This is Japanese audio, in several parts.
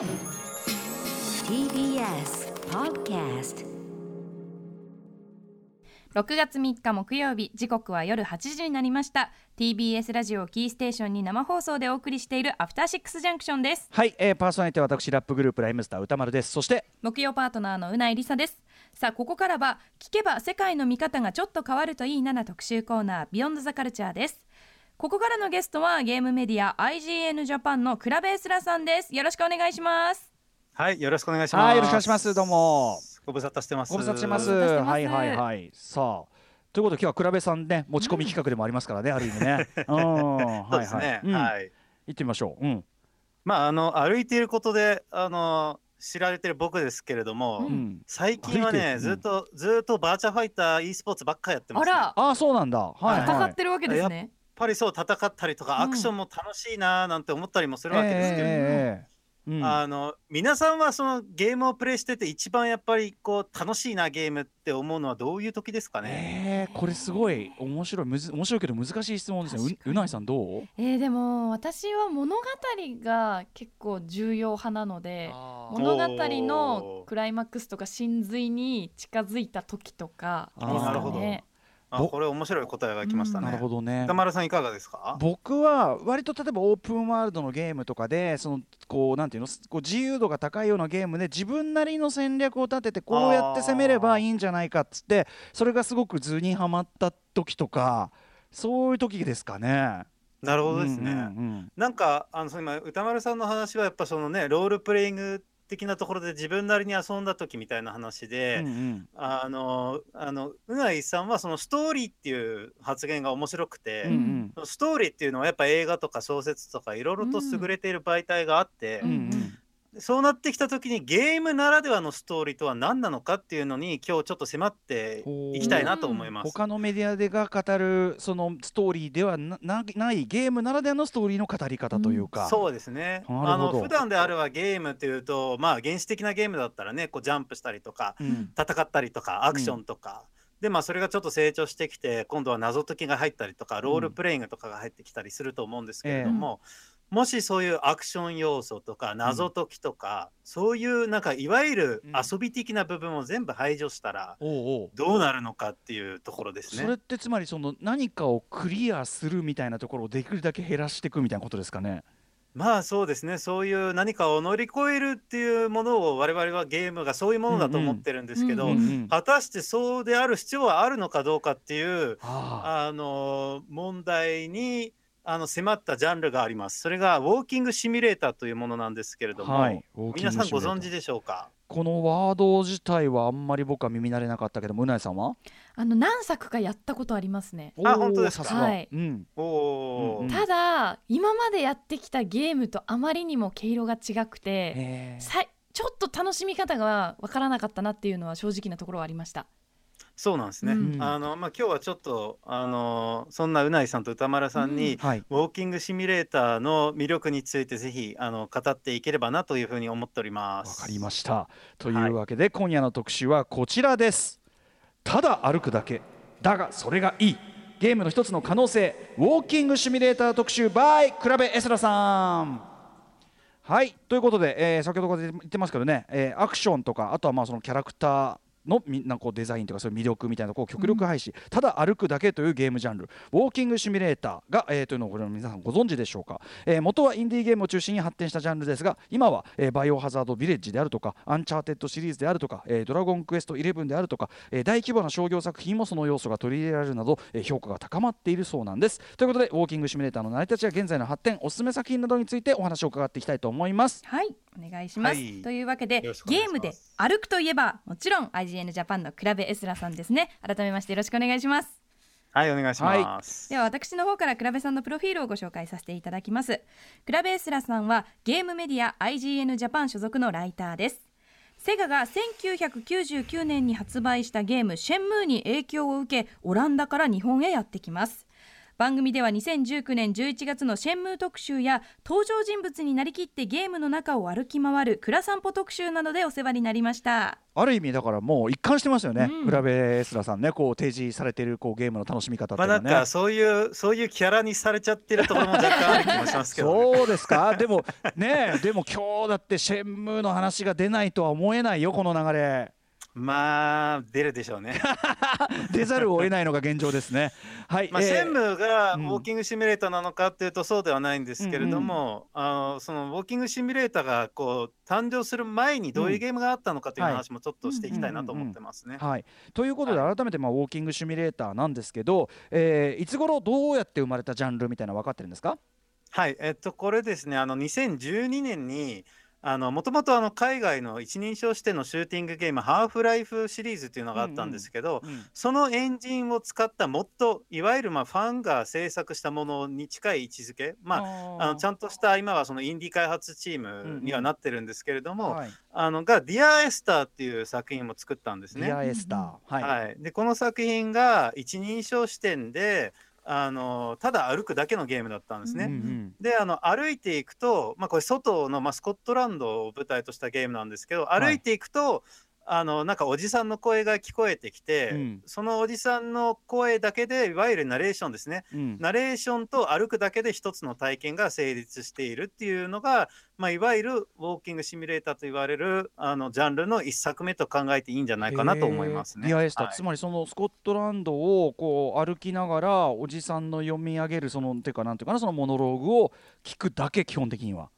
TBS Podcast 6月3日木曜日時刻は夜8時になりました。TBS ラジオキーステーションに生放送でお送りしているアフターシックスジャンクションです。はい、えー、パーソナリティは私ラップグループライムスター歌丸です。そして木曜パートナーのうないりさです。さあここからは聞けば世界の見方がちょっと変わるといいなな特集コーナービヨンドザカルチャーですここからのゲストはゲームメディア IGN ジャパンのクラベースラさんです。よろしくお願いします。はい、よろしくお願いします。はいよろしくお願いします。どう。も。ご無沙汰してます。ご無沙汰してます。はいはいはい。さあということで今日はクラベさんね持ち込み企画でもありますからね、ある意味ね。うんそうですね。うん。はい。行ってみましょう。うん。まああの歩いていることであの知られてる僕ですけれども、ううん。最近はね歩いてる。ずっとずっとバーチャファイター e スポーツばっかりやってます、ね。あら。あそうなんだ。はいはい。戦ってるわけですねぱりそう戦ったりとか、うん。アクションも楽しいなーなんて思ったりもするわけですけれども。ええええうんあの皆さんはそのゲームをプレイしてて一番やっぱりこう楽しいなゲームって思うのはどういう時ですかね？えー、これすごい面白いむず面白いけど難しい質問ですねううないさんどう？えー、でも私は物語が結構重要派なのであ物語のクライマックスとか真髄に近づいた時とかですかなるほど。ね。ぼあこれ面白い答えが来ましたね。なるほどね歌丸さんいかがですか？僕は割と例えばオープンワールドのゲームとかでそのこうなんていうの？こう自由度が高いようなゲームで自分なりの戦略を立ててこうやって攻めればいいんじゃないかっつってそれがすごく図にはまった時とかそういう時ですかね。なるほどですね。なんかあの今歌丸さんの話はやっぱそのねロールプレイング的なところで自分なりに遊んだ時みたいな話うんで、うんうん。あのあのうないさんはそのストーリーっていう発言が面白くて、うんうん。ストーリーっていうのはやっぱ映画とか小説とかいろいろと優れている媒体があってう、んうんそうなってきた時にゲームならではのストーリーとは何なのかっていうのに今日ちょっと迫っていきたいなと思います。他のメディアでが語るそのストーリーではないゲームならではのストーリーの語り方というか、そうですね。あの普段であればゲームっていうと、まあ原始的なゲームだったらね、こうジャンプしたりとか、うん戦ったりとか、アクションとか。でまあそれがちょっと成長してきて今度は謎解きが入ったりとかロールプレイングとかが入ってきたりすると思うんですけれども、もしそういうアクション要素とか謎解きとか、そういうなんかいわゆるうん。遊び的な部分を全部排除したらどうなるのかっていうところですね。それってつまりその何かをクリアするみたいなところをできるだけ減らしていくみたいなことですかね。まあそうですね。そういう何かを乗り越えるっていうものを我々はゲームがそういうものだと思ってるんですけど、うんうんうん果たしてそうである必要はあるのかどうかっていうああ。の問題にあの迫ったジャンルがあります。それがウォーキングシミュレーターというものなんですけれども、はい。皆さんご存知でしょうか？このワード自体はあんまり僕は耳慣れなかったけどもうなえさんは？あの何作かやったことありますね。あ本当ですか？はい。うん。おただ今までやってきたゲームとあまりにも毛色が違くてさいちょっと楽しみ方がわからなかったなっていうのは正直なところはありました。そうなんですね。うん。あのまあ今日はちょっとあのそんなうないさんと歌丸さんに、はい。ウォーキングシミュレーターの魅力についてぜひあの語っていければなというふうに思っておりまわす。かりました。というわけで、今夜の特集はこちらです。ただ歩くだけ。だがそれがいい。ゲームの一つの可能性。ウォーキングシミュレーター特集 by クラベエスラさん。はい。ということで、えー先ほどから言ってますけどね、えーアクションとかあとはまあそのキャラクターのみんなこうデザインとかそういう魅力みたいなところを極力配し、ただ歩くだけというゲームジャンル。ウォーキングシミュレーターが、えーというのをこれ皆さんご存知でしょうか、えー元はインディーゲームを中心に発展したジャンルですが今は、えーバイオハザードビレッジであるとかアンチャーテッドシリーズであるとか、えードラゴンクエスト11であるとか、えー大規模な商業作品もその要素が取り入れられるなど、えー評価が高まっているそうなんです。ということでウォーキングシミュレーターの成り立ちや現在の発展おすすめ作品などについてお話を伺っていきたいと思います。はいお願いします、はい。というわけでゲームで歩くといえばもちろん IGN ジャパンのクラベエスラさんですね。改めましてよろしくお願いします。はいお願いします。では私の方からクラベさんのプロフィールをご紹介させていただきます。クラベエスラさんはゲームメディア IGN ジャパン所属のライターです。セガが1999年に発売したゲームシェンムーに影響を受けオランダから日本へやってきます番組では2019年11月のシェンムー特集や登場人物になりきってゲームの中を歩き回るクラ散歩特集などでお世話になりました。ある意味だからもう一貫してますよね、うん。グラベエスラさんねこう提示されているこうゲームの楽しみ方ってまあなんいうのはね、かそういうそういうキャラにされちゃってるところも若干ある気もしますけど、ね、そうですか？でもねでも今日だってシェンムーの話が出ないとは思えないよこの流れまあ出るでしょうね。出ざるを得ないのが現状ですね。はい、まあ、えーシェンムーがウうん。ォーキングシミュレーターなのかっていうとそうではないんですけれども、あのそのウォーキングシミュレーターがこう誕生する前にどういうゲームがあったのかというはい。話もちょっとしていきたいなと思ってますね。はい、ということでは改めてまあウォーキングシミュレーターなんですけど、えーいつ頃どうやって生まれたジャンルみたいなの分かってるんですか？はい、えっと、これですね、あの2012年に、もともとあの海外の一人称視点のシューティングゲーム、ハーフライフシリーズっていうのがあったんですけど、そのエンジンを使ったもっといわゆるまあファンが制作したものに近い位置づけ、まあ、あのちゃんとした今はそのインディー開発チームにはなってるんですけれども、はい、あのが「ディア・エスター」っていう作品も作ったんですね。ディアエスターー、はい。はい、でこの作品が一人称視点であのただ歩くだけのゲームだったんですね。うんうんであの歩いていくと、まあ、これ外の、まあ、スコットランドを舞台としたゲームなんですけどい歩いていくと、あのなんかおじさんの声が聞こえてきて、うん。そのおじさんの声だけでいわゆるナレーションですね。うん。ナレーションと歩くだけで一つの体験が成立しているっていうのが、まあ、いわゆるウォーキングシミュレーターと言われるあのジャンルの一作目と考えていいんじゃないかなと思いますね。はい。つまりそのスコットランドをこう歩きながらおじさんの読み上げるそのていうかなんていうかなそのモノローグを聞くだけ基本的には。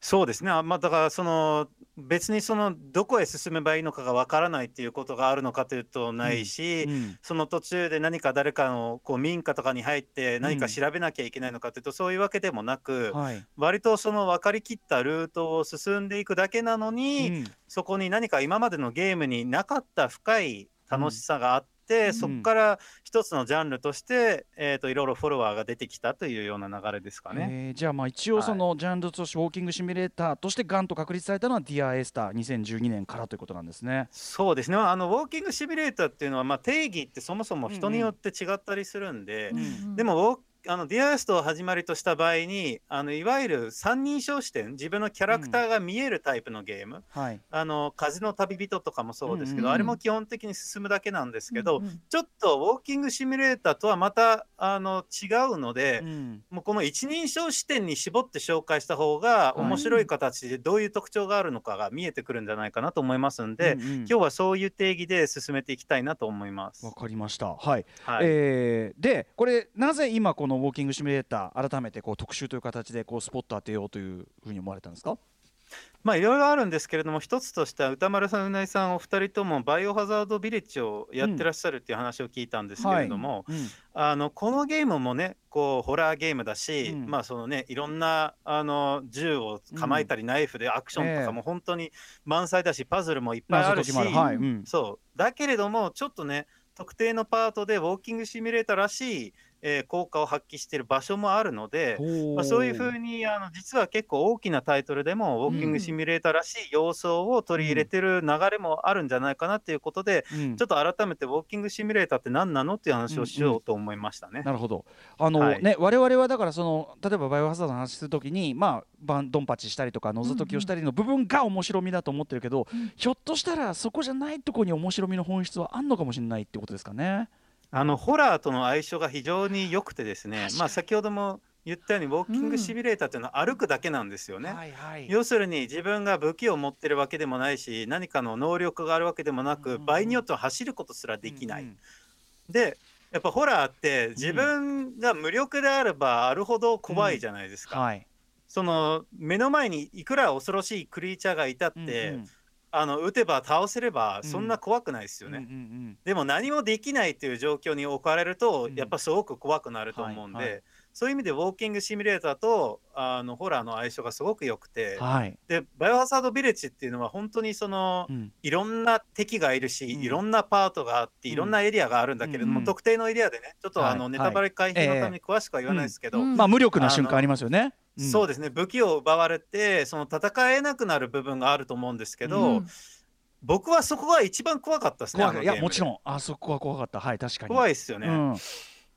そうですね、あまあ、だからその別にそのどこへ進めばいいのかがわからないっていうことがあるのかというとないし、うんその途中で何か誰かのこう民家とかに入って何か調べなきゃいけないのかというと、そういうわけでもなく、はい。割とその分かりきったルートを進んでいくだけなのに、うん。そこに何か今までのゲームになかった深い楽しさがあって、うんそこから一つのジャンルとして、えー、といろいろフォロワーが出てきたというような流れですかね。えーじゃあまあ一応そのジャンルとしてウォーキングシミュレーターとしてガンと確立されたのはディアエスター2012年からということなんですね。そうですねあのウォーキングシミュレーターっていうのは、まあ、定義ってそもそも人によって違ったりするんで、うんでもウォーあのディアエスターを始まりとした場合にあのいわゆる三人称視点自分のキャラクターが見えるタイプのゲーム、はい。あの風の旅人とかもそうですけど、うんうんあれも基本的に進むだけなんですけど、うんうんちょっとウォーキングシミュレーターとはまたあの違うので、うんもうこの一人称視点に絞って紹介した方がはい面白い形でどういう特徴があるのかが見えてくるんじゃないかなと思いますんで、うんうん今日はそういう定義で進めていきたいなと思います。わかりました。はい。はいえーでこれなぜ今このウォーキングシミュレーター改めてこう特集という形でこうスポット当てようというふうに思われたんですか？まあいろいろあるんですけれども一つとしては歌丸さんうなぎさんお二人ともバイオハザードビレッジをやってらっしゃるっていう話を聞いたんですけれども、うん。あのこのゲームもねこうホラーゲームだし、うん。まあそのねいろんなあの銃を構えたり、ナイフでアクションとええ。かも本当に満載だしパズルもいっぱいあるし、そう。だけれどもちょっとね特定のパートでウォーキングシミュレーターらしい、えー効果を発揮している場所もあるので、まあ、そういうふうにあの実は結構大きなタイトルでもウォーキングシミュレーターらしい要素を取り入れてる流れもあるんじゃないかなっていうことで、うん。ちょっと改めてウォーキングシミュレーターって何なのっていう話をしようと思いましたね。なるほど。あの、はい。ね我々はだからその例えばバイオハザードの話するときにまあバンドンパチしたりとか謎解きをしたりの部分が面白みだと思ってるけど、ひょっとしたらそこじゃないところに面白みの本質はあんのかもしれないってことですかね。あのホラーとの相性が非常に良くてですね、まあ、先ほども言ったようにウォーキングシミュレーターっていうのは歩くだけなんですよね。はいはい要するに自分が武器を持ってるわけでもないし何かの能力があるわけでもなく、うん場合によっては走ることすらできない。うんうんでやっぱホラーって自分が無力であればあるほど怖いじゃないですか。はい。その目の前にいくら恐ろしいクリーチャーがいたって、うんうんあの撃てば倒せればうん。そんな怖くないですよね。うんうんうん。でも何もできないという状況に置かれると、うん。やっぱすごく怖くなると思うんで、はいはい。そういう意味でウォーキングシミュレーターとあのホラーの相性がすごく良くて、はい。でバイオハザードビレッジっていうのは本当にその、うん。いろんな敵がいるし、うん。いろんなパートがあってうん。いろんなエリアがあるんだけれども、うん特定のエリアでねちょっとあの、はい。ネタバレ回避のために詳しくは言わないですけど、うん。まあ無力な瞬間ありますよね。でそうですね。武器を奪われてその戦えなくなる部分があると思うんですけど、うん。僕はそこが一番怖かったですね。怖い。いやもちんろん。あそこは怖かった。はい確かに。怖いですよね。うん。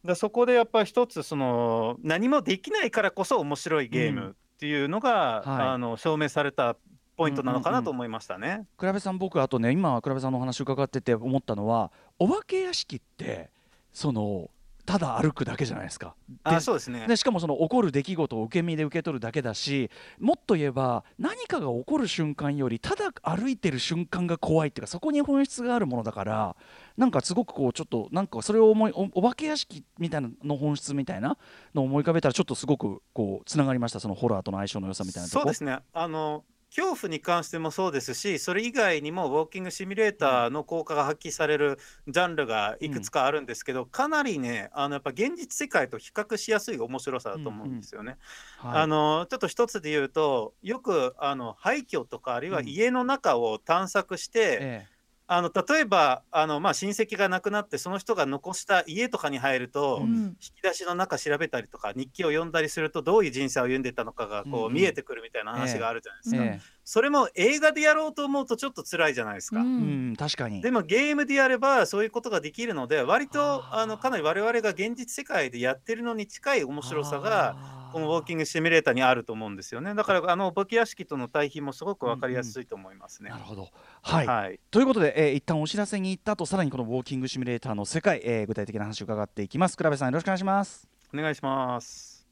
だそこでやっぱり一つその何もできないからこそ面白いゲームっていうのが、はい。あの証明されたポイントなのかなと思いましたね。倉部さん僕あとね今倉部さんのお話伺ってて思ったのはお化け屋敷ってそのただ歩くだけじゃないですか。であそうですね。でしかもその起こる出来事を受け身で受け取るだけだしもっと言えば何かが起こる瞬間よりただ歩いてる瞬間が怖いっていうかそこに本質があるものだからなんかすごくこうちょっとなんかそれを思いおお化け屋敷みたいなの本質みたいなのを思い浮かべたらちょっとすごくこうつながりましたそのホラーとの相性の良さみたいなとこ。そうですね。あの恐怖に関してもそうですしそれ以外にもウォーキングシミュレーターの効果が発揮されるジャンルがいくつかあるんですけど、かなりねあのやっぱ現実世界と比較しやすい面白さだと思うんですよね。はい。あのちょっと一つで言うとよくあの廃墟とかあるいはうん。家の中を探索して、えあの例えばあの、まあ、親戚が亡くなってその人が残した家とかに入ると、うん。引き出しの中調べたりとか日記を読んだりするとどういう人生を歩んでたのかがこう、うんうん見えてくるみたいな話があるじゃないですか、ええそれも映画でやろうと思うとちょっと辛いじゃないですか、えうん確かに。でもゲームでやればそういうことができるので割とあのかなり我々が現実世界でやってるのに近い面白さがこのウォーキングシミュレーターにあると思うんですよね。だからあの武器屋敷との対比もすごく分かりやすいと思いますね、なるほど。はい、はい。ということで、えー、一旦お知らせに行った後さらにこのウォーキングシミュレーターの世界、えー具体的な話を伺っていきます。倉部さんよろしくお願いします。お願いします。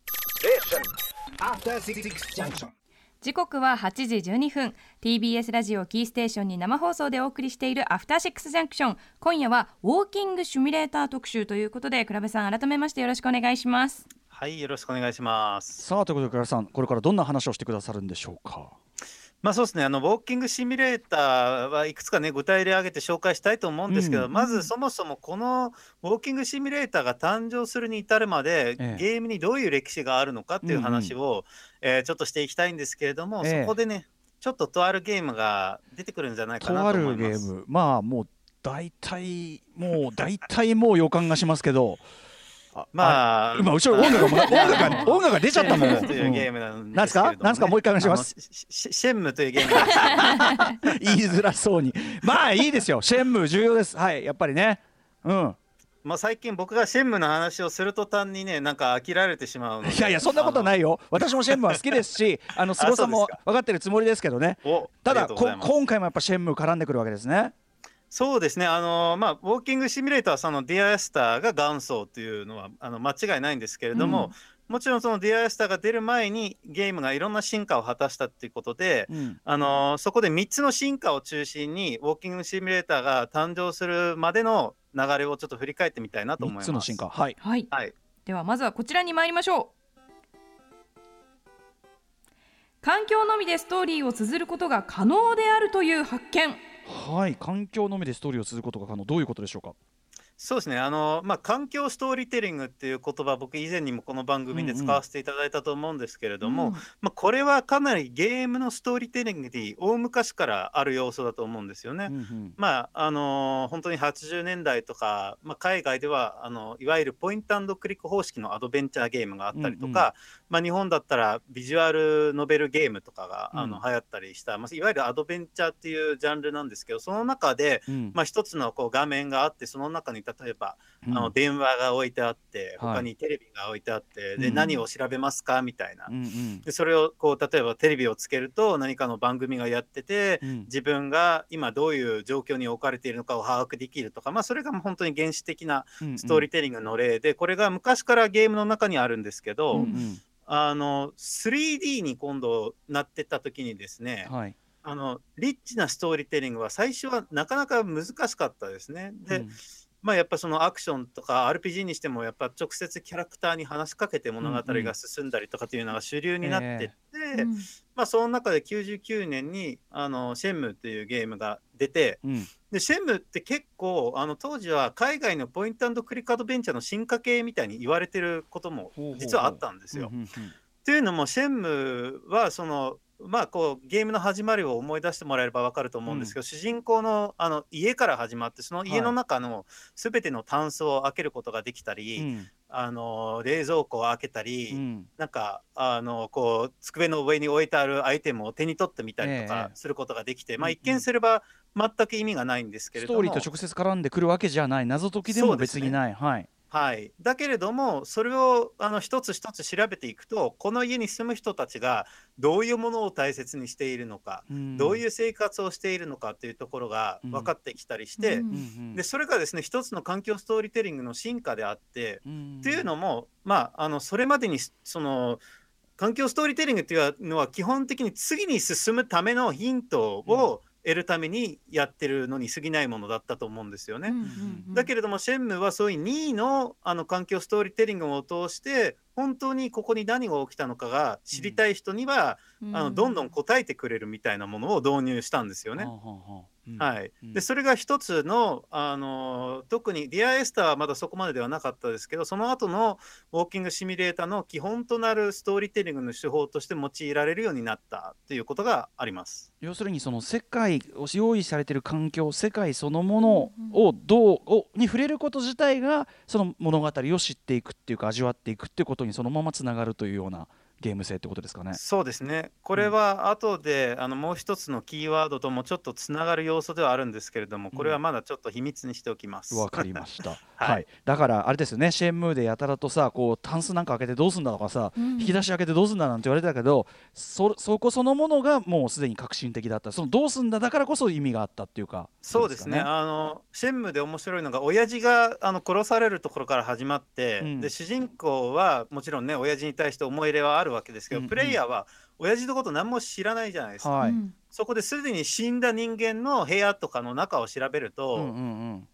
時刻は8時12分。TBS ラジオキーステーションに生放送でお送りしているアフターシックスジャンクション今夜はウォーキングシミュレーター特集ということで倉部さん改めましてよろしくお願いします。はい、よろしくお願いします。さあということで倉部さんこれからどんな話をしてくださるんでしょうか？まあそうですね、あのウォーキングシミュレーターはいくつかね、具体例挙げて紹介したいと思うんですけど、うんまずそもそもこのウォーキングシミュレーターが誕生するに至るまで、ええ。ゲームにどういう歴史があるのかっていう話を、えーちょっとしていきたいんですけれども、ええ。そこでね、ちょっととあるゲームが出てくるんじゃないかとなあるゲーと思います。ム。まあもう大体もう大体もう予感がしますけど。あまあ、今後ろ音楽が 音楽が音楽が出ちゃったもん。というゲームなんですか？なんすか？もう一回お願いします。シェンムというゲーム。言いづらそうに。まあいいですよ。シェンムー重要です。はいやっぱりね。うん。まあ、最近僕がシェンムの話をする途端にねなんか飽きられてしまういやいやそんなことないよ。私もシェンムーは好きですしあの凄さも分かってるつもりですけどね。おただ今回もやっぱシェンムー絡んでくるわけですねそうですね。あのまあウォーキングシミュレーターはそのディアエスターが元祖というのはあの間違いないんですけれども、もちろんそのディアエスターが出る前にゲームがいろんな進化を果たしたっていうことで、うん。あのそこで3つの進化を中心にウォーキングシミュレーターが誕生するまでの流れをちょっと振り返ってみたいなと思い3ます。つの進化。はい。はい。はい。ではまずはこちらに参りましょう。環境のみでストーリーを綴ることが可能であるという発見はい。環境のみでストーリーをすることが可能。どういうことでしょうか？そうですね。あの、まあ、環境ストーリーテリングっていう言葉僕以前にもこの番組で使わせていただいたと思うんですけれども、うん。まあ、これはかなりゲームのストーリーテリングに大昔からある要素だと思うんですよね。うんうん。まああのー本当に80年代とか、まあ、海外ではあのいわゆるポイントクリック方式のアドベンチャーゲームがあったりとか、うんうん。まあ、日本だったらビジュアルノベルゲームとかが、あのうん流行ったりした、まあ、いわゆるアドベンチャーっていうジャンルなんですけどその中で、うん。まあ、一つのこう画面があってその中に例えばうん。あの電話が置いてあって、はい。他にテレビが置いてあって、でうん。何を調べますか？みたいな、うんうん。でそれをこう例えばテレビをつけると何かの番組がやってて、うん。自分が今どういう状況に置かれているのかを把握できるとか、まあ、それが本当に原始的なうんストーリーテリングの例で、これが昔からゲームの中にあるんですけど、うんうん。あの 3D に今度なってった時にですね、はい。あのリッチなストーリーテリングは最初はなかなか難しかったですね。で、うんまあやっぱそのアクションとか RPG にしてもやっぱ直接キャラクターに話しかけて物語が進んだりとかっていうのが主流になってって、うん。まあその中で99年にあのシェンムっていうゲームが出てうん。でシェンムって結構あの当時は海外のポイントクリックアドベンチャーの進化系みたいに言われてることも実はあったんですよ。うんうんというのもシェンムはそのまあこうゲームの始まりを思い出してもらえれば分かると思うんですけど、主人公のあの家から始まってその家の中の全てのタンスを開けることができたり、うん。あの冷蔵庫を開けたり、うん。なんかあのこう机の上に置いてあるアイテムを手に取ってみたりとええ。かすることができて、うん。まあ一見すれば全く意味がないんですけれども。ストーリーと直接絡んでくるわけじゃない。謎解きでも別にない。はいはい、だけれどもそれをあの一つ一つ調べていくとこの家に住む人たちがどういうものを大切にしているのか、どういうう生活をしているのかっていうところが分かってきたりして、うんんうん。でそれがですね一つの環境ストーリーテリングの進化であって、うん。っていうのもまああのそれまでにその環境ストーリーテリングっていうのは基本的に次に進むためのヒントを得るためにやってるのに過ぎないものだったと思うんですよね。だけれどもシェンムはそういう2位のあの環境ストーリーテリングを通して本当にここに何が起きたのかが知りたい人には、あのどんどん答えてくれるみたいなものを導入したんですよね。はあはあはあうんはい、うん。でそれが一つの、あの特にディアエスターはまだそこまでではなかったですけどその後のウォーキングシミュレーターの基本となるストーリーテリングの手法として用いられるようになったということがあります。要するにその世界を用意されている環境世界そのものをどうをに触れること自体がその物語を知っていくっていうか味わっていくっていうことにそのままつながるというようなゲーム性ってことですかね。そうですね。これは後で、あのもう一つのキーワードともちょっとつながる要素ではあるんですけれどもこれはまだちょっと秘密にしておきます。わかりました、はい。はい、だからあれですよね。シェンムーでやたらとさこうタンスなんか開けてどうすんだとかさ、うん。引き出し開けてどうすんだなんて言われてたけどそそこそのものがもうすでに革新的だった。そのどうすんだだからこそ意味があったっていうかそうですね。あのシェンムで面白いのが親父があの殺されるところから始まって、うん。で主人公はもちろんね親父に対して思い入れはあるわけですけど、うんうん。プレイヤーは親父のこと何も知らないじゃないですか。はい、うん。そこですでに死んだ人間の部屋とかの中を調べると、うんうんうん。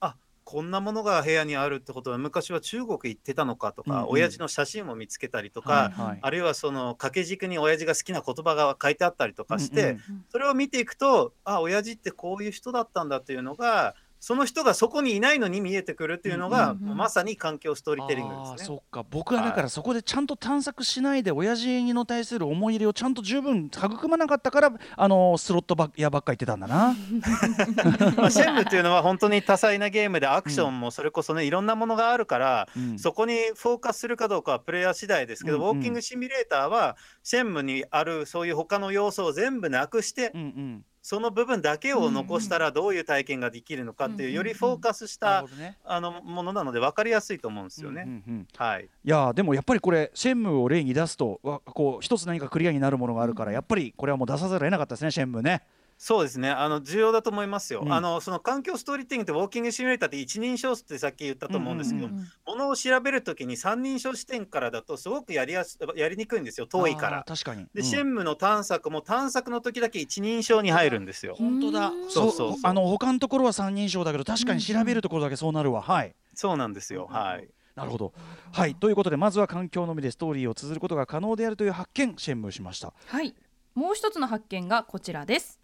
こんなものが部屋にあるってことは昔は中国行ってたのかとか、うんうん。親父の写真を見つけたりとか、はいはい。あるいはその掛け軸に親父が好きな言葉が書いてあったりとかして、うんうん。それを見ていくとあ親父ってこういう人だったんだっていうのがその人がそこにいないのに見えてくるっていうのが、うんうんうんまさに環境ストーリーテリングですね。そっか僕はだからそこでちゃんと探索しないで親父の対する思い入れをちゃんと十分育まなかったからあのスロットば屋ばっか言ってたんだな。まあ、シェンムっていうのは本当に多彩なゲームでアクションもそれこそねいろんなものがあるから、うん。そこにフォーカスするかどうかはプレイヤー次第ですけど、うんうん。ウォーキングシミュレーターはシェンムにあるそういう他の要素を全部なくして、うんうんその部分だけを残したらどういう体験ができるのかっていう、よりフォーカスしたあのものなので分かりやすいと思うんですよね。うんうんうん。はい、いやーでもやっぱりこれシェンムーを例に出すとわこう一つ何かクリアになるものがあるからやっぱりこれはもう出さざるを得なかったですねシェンムーね。そうですね。あの重要だと思いますよ。うん。あのその環境ストーリーティングってウォーキングシミュレーターって一人称ってさっき言ったと思うんですけど、うんうんものを調べるときに三人称視点からだとすごくやりやすやりにくいんですよ。遠いから。確かに。で、うん。シェンムの探索も探索の時だけ一人称に入るんですよ。本当だ。うんそう。そうあの他のところは三人称だけど確かに調べるところだけそうなるわ、はい。そうなんですよ。はい。なるほど。はい。ということでまずは環境のみでストーリーを綴ることが可能であるという発見シェンムーしました。はい。もう一つの発見がこちらです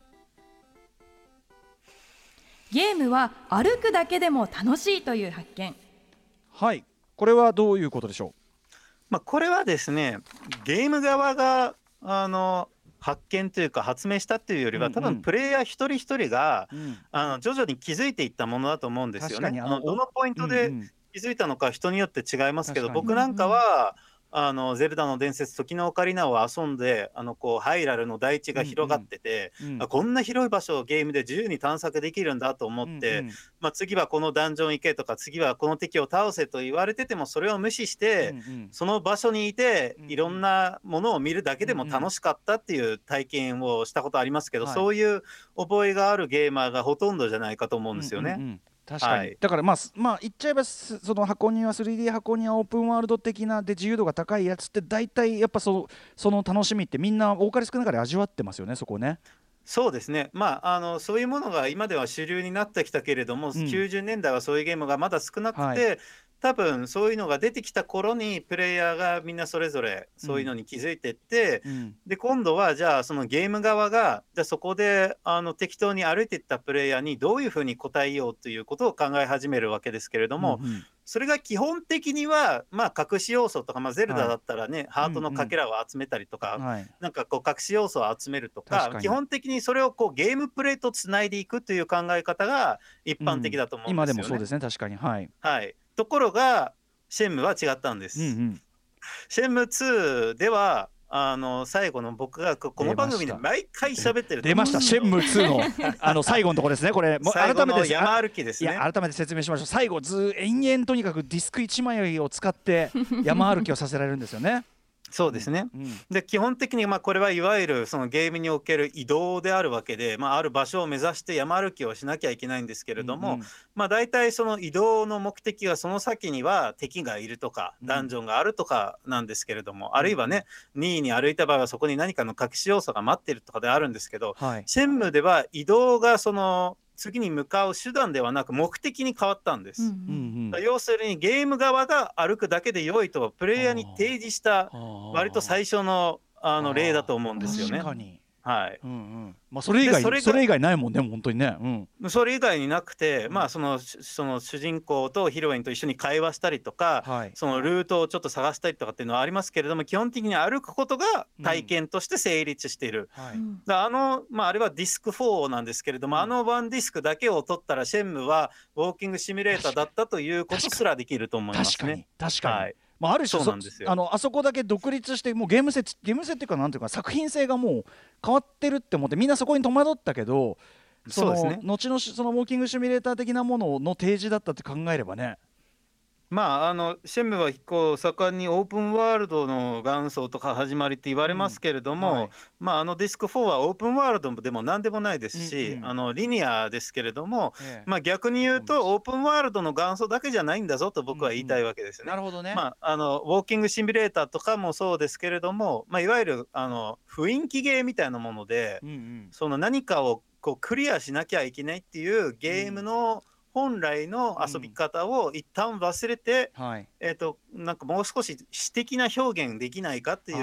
ゲームは歩くだけでも楽しいという発見。はい。これはどういうことでしょまあ、これはですね、ゲーム側があの発見というか発明したっていうよりは、うんうん。多分プレイヤー一人一人がう、うん。あの徐々に気づいていったものだと思うんですよね。確かにあのどのポイントでうんうん。気づいたのか人によって違いますけど、僕なんかは、あのゼルダの伝説時のオカリナを遊んであのこうハイラルの大地が広がってて、うん。あこんな広い場所をゲームで自由に探索できるんだと思って、うんうん。まあ、次はこのダンジョン行けとか次はこの敵を倒せと言われててもそれを無視して、うんうん。その場所にいてうん。いろんなものを見るだけでも楽しかったっていう体験をしたことありますけど、はい。そういう覚えがあるゲーマーがほとんどじゃないかと思うんですよね。うんうんうん確かに、はい。だからまあすまあ言っちゃえばすその箱庭 3D 箱庭オープンワールド的なで自由度が高いやつって大体やっぱそその楽しみってみんな多かれ少なかれ味わってますよねそこね。そうですね、まああの、そういうものが今では主流になってきたけれども、90年代はそういうゲームがまだ少なくて、はい多分そういうのが出てきた頃にプレイヤーがみんなそれぞれそういうのに気づいてって、うん。で今度はじゃあそのゲーム側がじゃあそこであの適当に歩いていったプレイヤーにどういうふうに答えようということを考え始めるわけですけれども、うんうん。それが基本的にはまあ隠し要素とか、まあ、ゼルダだったらね、ハートのかけらを集めたりとか、はい。なんかこう隠し要素を集めるとか基本的にそれをこうゲームプレイとつないでいくという考え方が一般的だと思うんですよね。今でもそうですね確かに。はい。はい、ところがシェンムは違ったんです。うんうん。シェンム2ではあの最後の僕がここの番組で毎回喋ってると。出ました。シェンムー2の あの最後のところですねこれ。も改めて山歩きですね。改めて説明しましょう。最後ず延々とにかくディスク1枚を使って山歩きをさせられるんですよね。そうですね。うん。で基本的にまあこれはいわゆるそのゲームにおける移動であるわけで、まあ、ある場所を目指して山歩きをしなきゃいけないんですけれども、うんうん。まあ大体その移動の目的はその先には敵がいるとかうん。ダンジョンがあるとかなんですけれども、あるいはね任意に歩いた場合はそこに何かの隠し要素が待ってるとかであるんですけどはい。シェンムでは移動がその次に向かう手段ではなく目的に変わったんです。うんうん。うん要するにゲーム側が歩くだけで良いとプレイヤーに提示した割と最初のあの例だと思うんですよね。確。かに、はい、うんうん。まあ、それ以外でそれがそれ以外ないもんね本当にね、うん。それ以外になくて、うん。まあそのしその主人公とヒロインと一緒に会話したりとか、はい。そのルートをちょっと探したりとかっていうのはありますけれども基本的に歩くことが体験として成立している。はい。うん。だからあの、まあ、あれはディスク4なんですけれども、うんあのワンディスクだけを取ったらシェンムはウォーキングシミュレーターだったということすらできると思いますね。確かに。確かに、はいまあ、ある種あのあそこだけ独立してもうゲーム性ゲーム性っていうかなんていうか作品性がもう変わってるって思ってみんなそこに戸惑ったけどそのそうですね。後のそのウォーキングシミュレーター的なものの提示だったって考えればねまあ、あのシェンムはこう盛んにオープンワールドの元祖とか始まりって言われますけれども、はい。まあ、あのディスク4はオープンワールドでも何でもないですし、うんうん。あのリニアですけれども、ええ。まあ、逆に言うとオープンワールドの元祖だけじゃないんだぞと僕は言いたいわけですよね。なるほどね、まあ、あのウォーキングシミュレーターとかもそうですけれども、まあ、いわゆるあの雰囲気ゲーみたいなもので、うんうん。その何かをこうクリアしなきゃいけないっていうゲームの本来の遊び方を一旦忘れて、はい。えー、となんかもう少し詩的な表現できないかっていう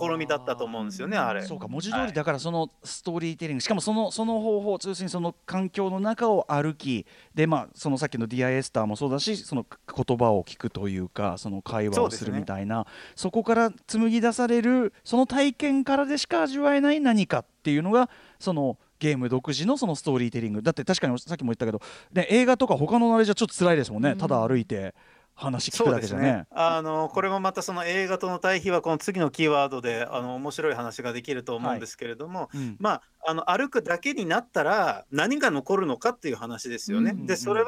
試みだったと思うんですよねあれ。そうか文字通はい。りだからそのストーリーテリング、しかもそのその方法要するにその環境の中を歩きでまあそのさっきの DI エスターもそうだしその言葉を聞くというかその会話をするみたいなそ,、こから紡ぎ出されるその体験からでしか味わえない何かっていうのがそのゲーム独自のそのストーリーテリング。だって確かにさっきも言ったけど、ね、映画とか他のあれじゃちょっと辛いですもんね、うん。ただ歩いて話聞くだけじゃね。ね。あのこれもまたその映画との対比はこの次のキーワードであの面白い話ができると思うんですけれども、うん。まああの歩くだけになったら何が残るのかっていう話ですよね。うんでそれを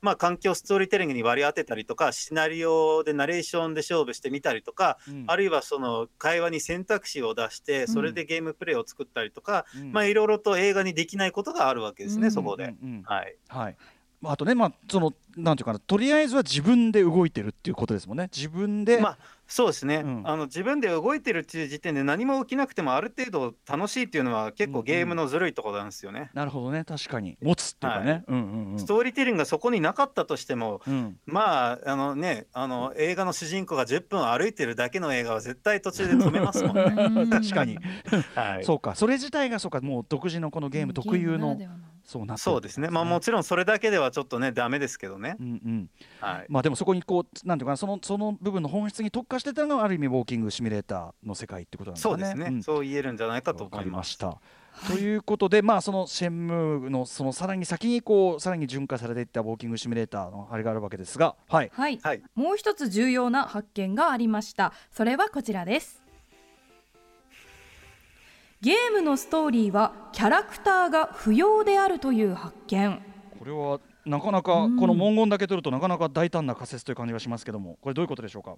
まあ環境ストーリーテリングに割り当てたりとかシナリオでナレーションで勝負してみたりとか、うん。あるいはその会話に選択肢を出してそれでゲームプレイを作ったりとか、うん。まあいろいろと映画にできないことがあるわけですね、うん。そこで。うんうん。はい。はい。まああとね、まあ、その、なんていうかな、とりあえずは自分で動いてるっていうことですもんね。自分で。まあそうですね、うんあの自分で動いてるっていう時点で何も起きなくてもある程度楽しいっていうのは結構ゲームのずるいところなんですよね。なるほどね、確かに。持つっていうかね。はいうんうんうんス。トーリーテリングがそこになかったとしてもうん、まああのねあの映画の主人公が10分歩いてるだけの映画は絶対途中で止めますもんね。うん 確かに。はい、そうか、それ自体が、そうか、もう独自のこのゲーム特有のそうなってるそうですね。まあもちろんそれだけではちょっとねダメですけどね。う。んうん。はい、まあ、でも、そこにこう、なんていうかな、その、その部分の本質に特化してたのが、ある意味、ウォーキングシミュレーターの世界ってことなんですかね。そうですね、ん。そう言えるんじゃないかと思います。りました。ということで、まあ、そのシェンムーのそのさらに先にこうさらに順化されていったウォーキングシミュレーターのあれがあるわけですが、はい、はい、はい。もう一つ重要な発見がありました。それはこちらですゲームのストーリーはキャラクターが不要であるという発見。これはなかなかうん。この文言だけ取るとなかなか大胆な仮説という感じがしますけども、これどういうことでしょうか？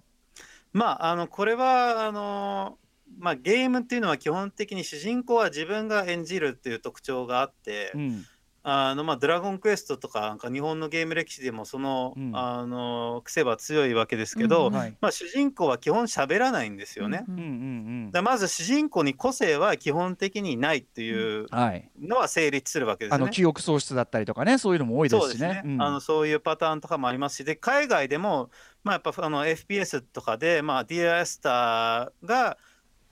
まあ、あのこれはあの、まあ、ゲームっていうのは基本的に主人公は自分が演じるっていう特徴があって、うん、あのまあ、ドラゴンクエストとかなんか日本のゲーム歴史でもその,、うんあの癖は強いわけですけど、うんはい。まあ、主人公は基本喋らないんですよね。うんうんうんだからまず主人公に個性は基本的にないっていううん。はい。のは成立するわけですね。あの記憶喪失だったりとかね、そういうのも多いでそうですすしね。ね、うんあのそういうパターンとかもありますしで海外でも、まあ、やっぱあの FPS とかで、まあ、ディア・エスターが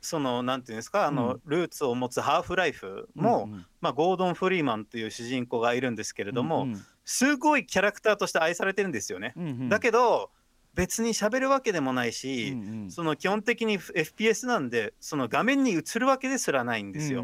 そのなんていうんですかあの、うんルーツを持つハーフライフも、まあ、ゴードン・フリーマンという主人公がいるんですけれども、すごいキャラクターとして愛されてるんですよね。だけど別に喋るわけでもないし、うんうんその基本的に FPS なんでその画面に映るわけですらないんですよ。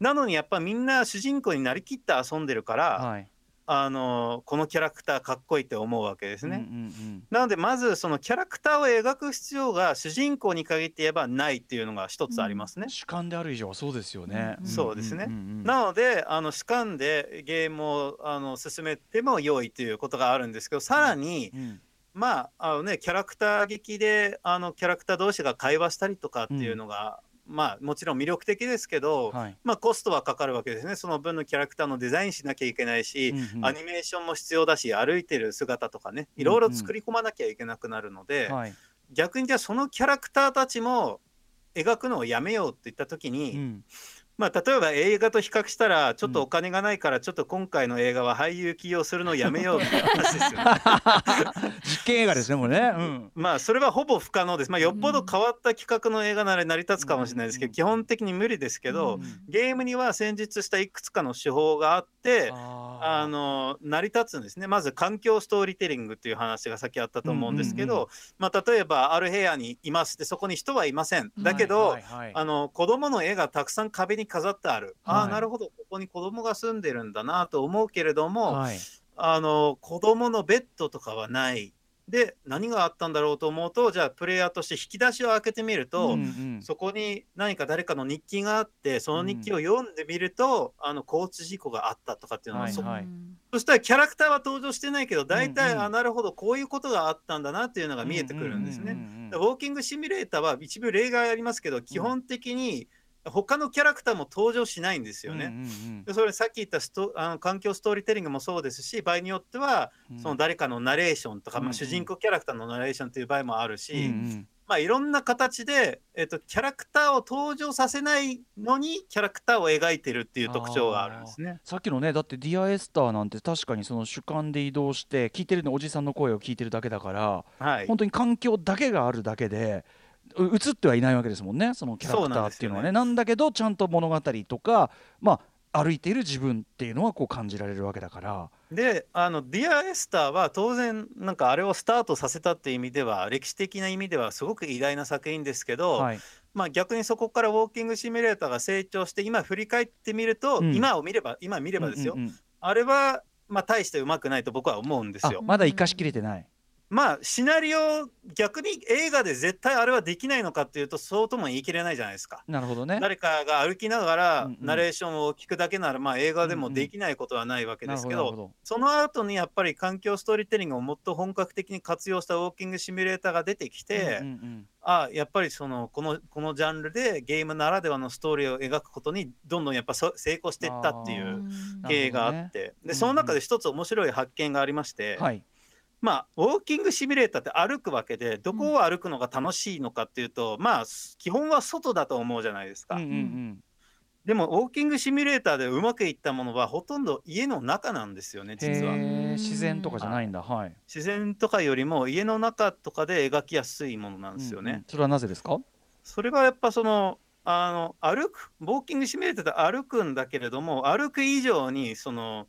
なのにやっぱみんな主人公になりきって遊んでるから、うんはい。あのこのキャラクターかっこいいって思うわけですね。うんうんなのでまずそのキャラクターを描く必要が主人公に限って言えばないっていうのが一つありますね。うん。主観である以上はそうですよね。うん。そうですね。んうんなのであの主観でゲームをあの進めても良いということがあるんですけどさらに、うん。まああのねキャラクター劇であのキャラクター同士が会話したりとかっていうのが、まあもちろん魅力的ですけど、はい。まあコストはかかるわけですね。その分のキャラクターのデザインしなきゃいけないし、うんうんアニメーションも必要だし歩いてる姿とかねいろいろ作り込まなきゃいけなくなるので、はい。逆にじゃあそのキャラクターたちも描くのをやめようって言った時に、うんまあ例えば映画と比較したらちょっとお金がないからちょっと今回の映画は俳優起用するのをやめようみたいな 話ですよね。実験映画ですねもうね。うんまあそれはほぼ不可能です。まあよっぽど変わった企画の映画なら成り立つかもしれないですけど、うん基本的に無理ですけど、うんゲームには先日したいくつかの手法があって、ああの成り立つんですね。まず環境ストーリーテリングっていう話がさっきあったと思うんですけど、まあ例えばある部屋にいますでそこに人はいません。だけど、はいはいはいあの子供の絵がたくさん壁に飾ってある。ああはいなるほど。ここに子供が住んでるんだなと思うけれども、はい。あの子供のベッドとかはない。で何があったんだろうと思うとじゃあプレイヤーとして引き出しを開けてみると、うんうん。そこに何か誰かの日記があってその日記を読んでみると、あの交通事故があったとかっていうのが、そはいはい。そしたらキャラクターは登場してないけど大体、うんうんあなるほどこういうことがあったんだなっていうのが見えてくるんですね。ウォーキングシミュレーターは一部例外ありますけど基本的に他のキャラクターも登場しないんですよね。うんうんそれさっき言ったストあの環境ストーリーテリングもそうですし場合によってはうん。その誰かのナレーションとか、うんうん。まあ、主人公キャラクターのナレーションという場合もあるし、うんうん。まあ、いろんな形で、えっとキャラクターを登場させないのにキャラクターを描いてるっていう特徴があるんですね。さっきのねだってディアエスターなんて確かにその主観で移動して聞いてるのおじさんの声を聞いてるだけだからはい、本当に環境だけがあるだけでう映ってはいないわけですもんねそのキャラクターっていうのはね。なんだけどちゃんと物語とかまあ歩いている自分っていうのはこう感じられるわけだから。であのディア・エスターは当然なんかあれをスタートさせたっていう意味では歴史的な意味ではすごく偉大な作品ですけど、はい。まあ、逆にそこからウォーキングシミュレーターが成長して今振り返ってみると、うん。今を見れば今見ればですよ、うんうんうんあれはまあ大してうまくないと僕は思うんですあよ。まだ生かしきれてないまあシナリオ逆に映画で絶対あれはできないのかっていうとそうとも言い切れないじゃないですか。なるほどね。誰かが歩きながらうんうん。ナレーションを聞くだけならまあ映画でもできないことはないわけですけどほどなるほど。その後にやっぱり環境ストーリーテリングをもっと本格的に活用したウォーキングシミュレーターが出てきて、うんうんあやっぱりそのこのこのジャンルでゲームならではのストーリーを描くことにどんどんやっぱそ成功していったっていうあ経緯があって、うんでその中で一つ面白い発見がありまして、うんはいまあウォーキングシミュレーターって歩くわけでどこを歩くのが楽しいのかっていうと、まあ基本は外だと思うじゃないですか。うんうんうん。でもウォーキングシミュレーターでうまくいったものはほとんど家の中なんですよね実は。自然とかじゃないんだ。はい。自然とかよりも家の中とかで描きやすいものなんですよね。うんうん。それはなぜですか？それがやっぱそのあの歩くウォーキングシミュレーターで歩くんだけれども歩く以上にその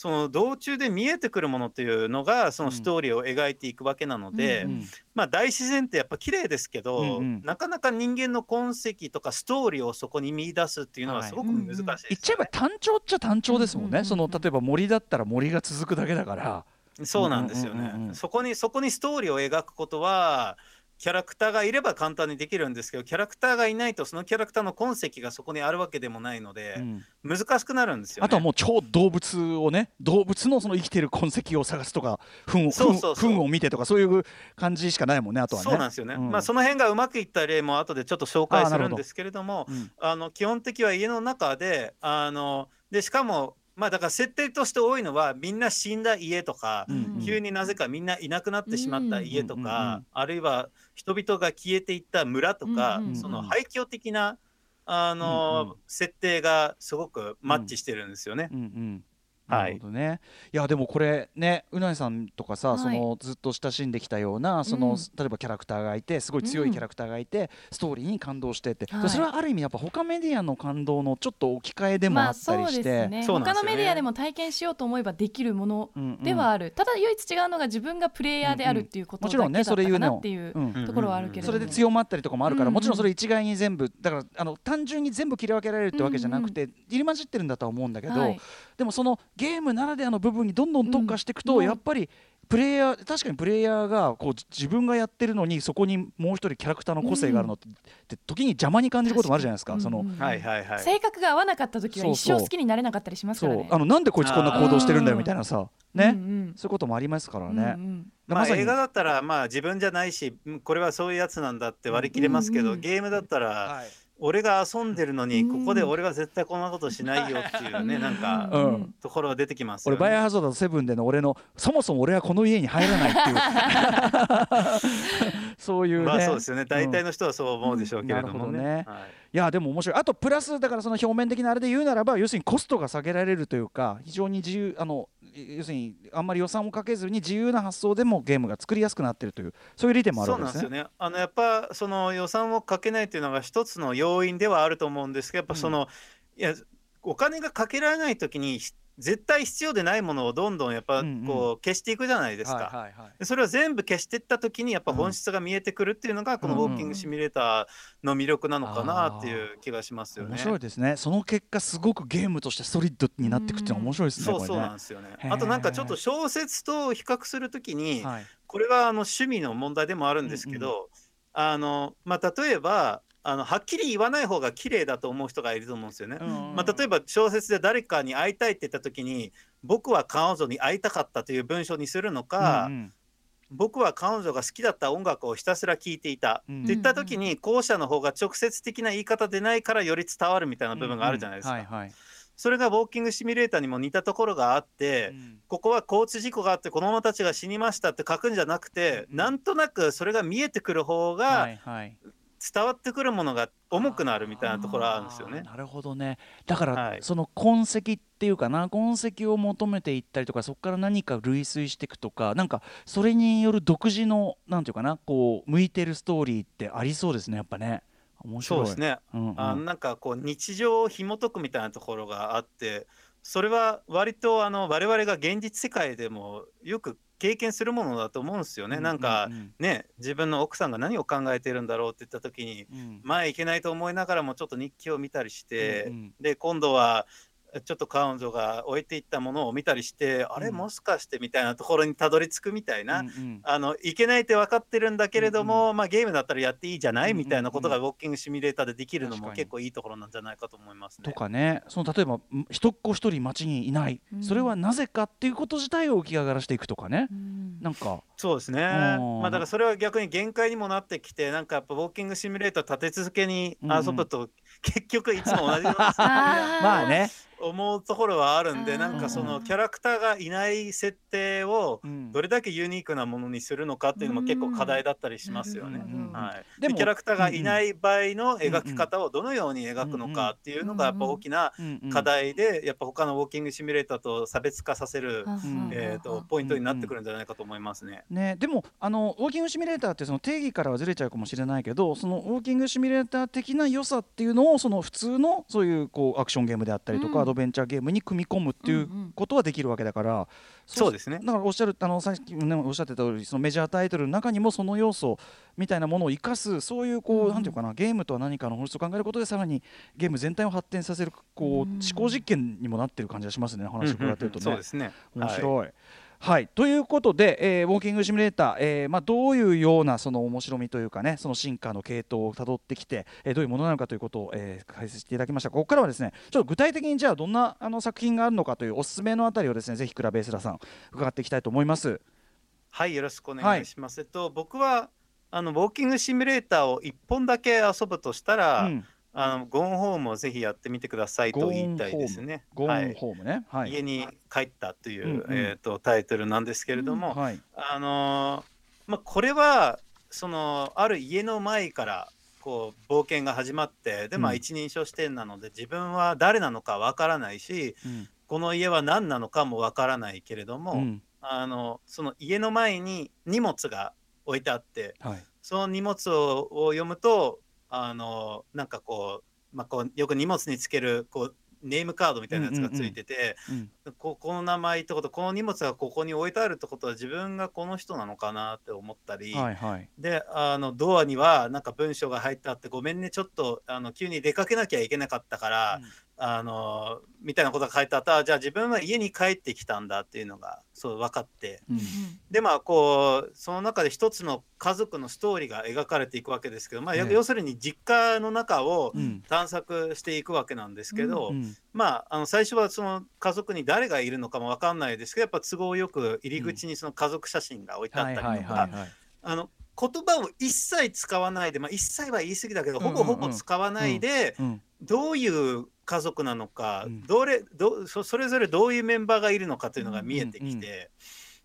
その道中で見えてくるものっていうのがそのストーリーを描いていくわけなので、うんまあ大自然ってやっぱ綺麗ですけど、うんうん。なかなか人間の痕跡とかストーリーをそこに見出すっていうのはすごく難しいですよね、言っちゃえば単調っちゃ単調ですもんね、うん。その例えば森だったら森が続くだけだから。そうなんですよね、うんうんうんうん。そこにそこにストーリーを描くことはキャラクターがいれば簡単にできるんですけどキャラクターがいないとそのキャラクターの痕跡がそこにあるわけでもないので、うん。難しくなるんですよ、ね。あとはもう超動物をね動物のその生きてる痕跡を探すとか糞をそうそうそう。糞を見てとかそういう感じしかないもんねあとはね。そうなんですよね、うん。まあその辺がうまくいった例も後でちょっと紹介するんですけれどもうん。あの基本的は家の中であのでしかもまあだから設定として多いのはみんな死んだ家とか、うん。急になぜかみんないなくなってしまった家とかうん、あるいは人々が消えていった村とか、うんうんうん。その廃墟的なあの、うんうん。設定がすごくマッチしてるんですよね。うんなるほどね、い、やでもこれねうなぎさんとかさ、はい。そのずっと親しんできたようなその、うん例えばキャラクターがいてすごい強いキャラクターがいて、ストーリーに感動してって、はい。それはある意味やっぱ他メディアの感動のちょっと置き換えでもあまあったそうですりして、ね。そうなんですよね。他のメディアでも体験しようと思えばできるものうんうんではある、ただ唯一違うのが自分がプレイヤーであるっていうこともちろん。ねだけだったかなそれ言うの。っていううんところはあるけれども、それで強まったりとかもあるから、うんうんもちろんそれ一概に全部だからあの単純に全部切り分けられるってわけじゃなくて、入り混じってるんだとは思うんだけど、はいでもそのゲームならではの部分にどんどん特化していくと、うん。やっぱりプレイヤー確かにプレイヤーがこう自分がやってるのにそこにもう一人キャラクターの個性があるのって,、時に邪魔に感じることもあるじゃないですか。そのうん。うんはいはいはい。性格が合わなかった時はそうそう。一生好きになれなかったりしますからね。そう。あのなんでこいつこんな行動してるんだよみたいなさね、うんうん。そういうこともありますからね。うんうん。まあ、映画だったらまあ自分じゃないしうんこれはそういうやつなんだって割り切れますけど、うんうん。ゲームだったらはい俺が遊んでるのにうん。ここで俺は絶対こんなことしないよっていうねなんかところが出てきますよ俺バイオね。ハザード7での俺のそもそも俺はこの家に入らないっていう。そういうね、まあそうですよね。大体の人はそう思うでしょうけれどもね。い。いやでも面白い。あとプラスだからその表面的なあれで言うならば要するにコストが下げられるというか非常に自由あの要するにあんまり予算をかけずに自由な発想でもゲームが作りやすくなってるというそういう利点もあるそうわけですね。なんですよね。あのやっぱその予算をかけないというのが一つの要因ではあると思うんですけど、やっぱその、いやお金がかけられないときにひ絶対必要でないものをどんどんやっぱこう、消していくじゃないですか。それを全部消していった時にやっぱうん本質が見えてくるっていうのがこのウォーキングシミュレーターの魅力なのかなっていう気がしますよね。面白いですね。その結果すごくゲームとしてソリッドになっていくっていうのは面白いですね。そうそうなんですよね。あとなんかちょっと小説と比較するときに、はい。これはあの趣味の問題でもあるんですけど、あのまあ、例えばあのはっきり言わない方が綺麗だと思う人がいると思うんですよね。うんまあ、例えば小説で誰かに会いたいって言った時に僕は彼女に会いたかったという文章にするのか、うんうん。僕は彼女が好きだった音楽をひたすら聴いていた、うんって言った時に後者の方が直接的な言い方でないからより伝わるみたいな部分があるじゃないですか。はいはい。それがウォーキングシミュレーターにも似たところがあって、うん。ここは交通事故があって子供たちが死にましたって書くんじゃなくて、なんとなくそれが見えてくる方はがいはい伝わってくるものが重くなるみたいなところがあるんですよね。なるほどね。だから、はい。その痕跡っていうかな痕跡を求めていったりとかそこから何か類推していくとかなんかそれによる独自のなんていうかなこう向いてるストーリーってありそうですねやっぱね。面白い。そうですね。うんうん。あなんかこう日常を紐解くみたいなところがあってそれは割とあの我々が現実世界でもよく経験するものだと思うんですよね。なんかうんうん。ね自分の奥さんが何を考えてるんだろうって言った時にうん。前いけないと思いながらもちょっと日記を見たりして、うんうん。で今度はちょっと彼女が置いていったものを見たりして、あれうん。もしかしてみたいなところにたどり着くみたいな、うんうんあのいけないって分かってるんだけれども、うまあ、ゲームだったらやっていいじゃない、うんうんうんみたいなことがウォーキングシミュレーターでできるのも結構いいところなんじゃないかと思いますね。とかねその例えばん一っ子一人街にいない、うん。それはなぜかっていうこと自体を浮き上がらしていくとかね、うん。なんか。そうですね。うんまあだからそれは逆に限界にもなってきて、なんかやっぱウォーキングシミュレーター立て続けに遊ぶと、結局いつも同じような まあね、思うところはあるんで、なんかそのキャラクターがいない設定をうん。どれだけユニークなものにするのかっていうのも結構課題だったりしますよね。はい、でキャラクターがいない場合の描き方をどのように描くのかっていうのがやっぱ大きな課題でやっぱ他のウォーキングシミュレーターと差別化させる、んえー、とポイントになってくるんじゃないかと思いますね。ね、でもあのウォーキングシミュレーターってその定義からはずれちゃうかもしれないけどそのウォーキングシミュレーター的な良さっていうのをその普通のそういうこうアクションゲームであったりとか、うんアドベンチャーゲームに組み込むっていううんうん。ことはできるわけだから、そうですね。だからおっしゃるあのさっきもねおっしゃってた通りそのメジャータイトルの中にもその要素みたいなものを生かすそういうこう、うんなんていうかなゲームとは何かの本質を考えることでさらにゲーム全体を発展させるこう、うん。思考実験にもなってる感じがしますね。話を伺ってるとね。そうですね。面白い。はい、ということで、えーウォーキングシミュレーター、えーまあ、どういうようなその面白みというかねその進化の系統をたどってきて、えーどういうものなのかということを、えー解説していただきましたここからはですねちょっと具体的にじゃあどんなあの作品があるのかというおすすめのあたりをですねぜひクラベースラさん伺っていきたいと思います。はい、よろしくお願いします。えっと、僕はあのウォーキングシミュレーターを1本だけ遊ぶとしたら、うんあのゴーンホームをぜひやってみてくださいと言いたいですね。ゴーンはい、ホームね。はい。家に帰ったという、うんうんえー、とタイトルなんですけれども、はい。あのーまあ、これはそのある家の前からこう冒険が始まってで、まあ、うん一人称視点なので自分は誰なのかわからないしうんこの家は何なのかもわからないけれども、うんあのその家の前に荷物が置いてあってはい。その荷物をを読むとあのなんかこう,、まあ、こうよく荷物につけるこうネームカードみたいなやつがついてて、うんここの名前ってことこの荷物がここに置いてあるってことは自分がこの人なのかなって思ったり、はいはい。であのドアにはなんか文章が入ってあってごめんねちょっとあの急に出かけなきゃいけなかったから、あのみたいなことが書いてあった。らじゃあ自分は家に帰ってきたんだっていうのがそう分かって。うん。でまあこうその中で一つの家族のストーリーが描かれていくわけですけど、まあ、ええ。要するに実家の中をうん。探索していくわけなんですけど、うん。まああの最初はその家族に誰がいるのかも分かんないですけどやっぱ都合よく入り口にその家族写真が置いてあったはいりとかあの言葉を一切使わないで、まあ、一切は言い過ぎだけどほぼほぼ使わないで、うん。どういう家族なのか、うん。どれどそそれぞれどういうメンバーがいるのかというのが見えてきて、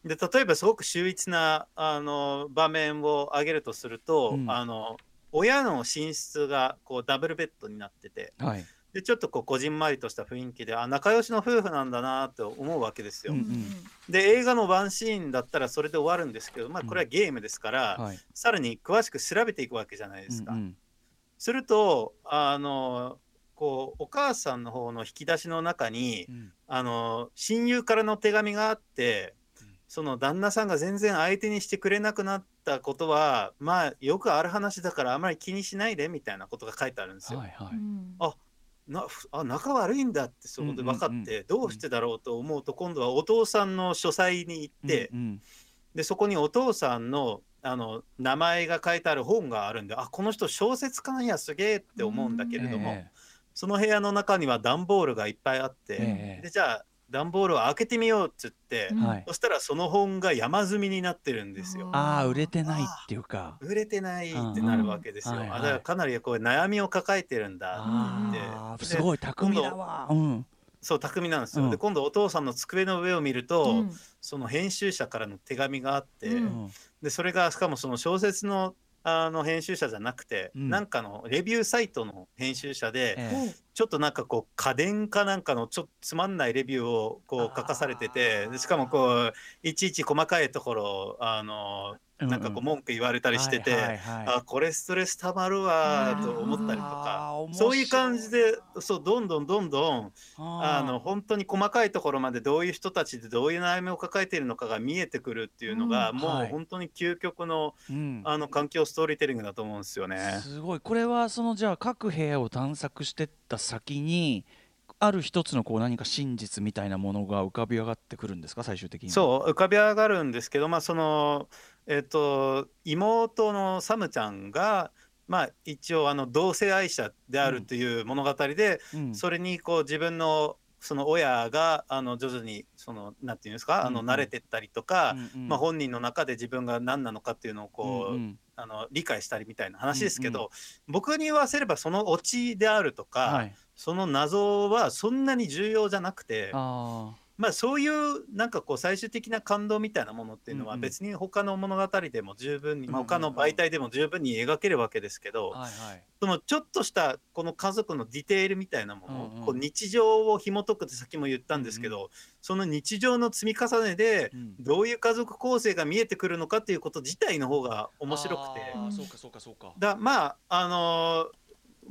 で例えばすごく秀逸なあの場面を挙げるとすると、うん。あの親の寝室がこうダブルベッドになっててはい。でちょっとこうこじんまりとした雰囲気であ仲良しの夫婦なんだなって思うわけですよ。うんうん。で映画のワンシーンだったらそれで終わるんですけど、まあ、これはゲームですから、はい。さらに詳しく調べていくわけじゃないですか。うんうん。するとあのこうお母さんの方の引き出しの中にうん。あの親友からの手紙があってうんその旦那さんが全然相手にしてくれなくなったことはまあよくある話だからあまり気にしないでみたいなことが書いてあるんですよ。はいはい。あなふあ仲悪いんだってそこで分かって、うん。うんうんどうしてだろうと思うと今度はお父さんの書斎に行って、うんうん。でそこにお父さんのあの名前が書いてある本があるんであこの人小説家なんやすげえって思うんだけれども、えその部屋の中には段ボールがいっぱいあって、ええ。でじゃあ段ボールを開けてみようっつって、はい。そしたらその本が山積みになってるんですよ。ああ売れてないっていうか。売れてないってなるわけですよ。うんうんはいはいあだからかなりこう悩みを抱えてるんだって。すごい巧みだわ。うんそう巧みなんですよ。うん。で今度お父さんの机の上を見ると、うん。その編集者からの手紙があって、でそれがしかもその小説のあの編集者じゃなくて、うん。なんかのレビューサイトの編集者で、ええちょっとなんかこう家電かなんかのちょっとつまんないレビューをこう書かされててでしかもこういちいち細かいところをあのなんかこう文句言われたりしてて、あこれストレスたまるわと思ったりとあかそういう感じでそうどんどんどんどんああの本当に細かいところまでどういう人たちでどういう悩みを抱えているのかが見えてくるっていうのが、もう本当に究極のあの環境ストーリーテリングだと思うんですよね。すごい。これはそのじゃあ各部屋を探索してった先にある一つのこう何か真実みたいなものが浮かび上がってくるんですか？最終的に。そう浮かび上がるんですけど、まあそのえっと妹のサムちゃんが、まあ、一応あの同性愛者であるという物語で、う、うん、それにこう自分のその親があの徐々にそのなんていうんですか？あの慣れてったりとか、まあ、本人の中で自分が何なのかっていうのをこう、あの理解したりみたいな話ですけど、うんう僕に言わせればそのオチであるとか、はい。その謎はそんなに重要じゃなくてあまあそういうなんかこう最終的な感動みたいなものっていうのはうんうん。別に他の物語でも十分に、まあうんうん。他の媒体でも十分に描けるわけですけど、あはいはい。そのちょっとしたこの家族のディテールみたいなもの、うんうん。こう日常を紐解くってさっきも言ったんですけど、その日常の積み重ねでうん。どういう家族構成が見えてくるのかっていうこと自体の方が面白くて。あーそうかそうかそうか。だまああのー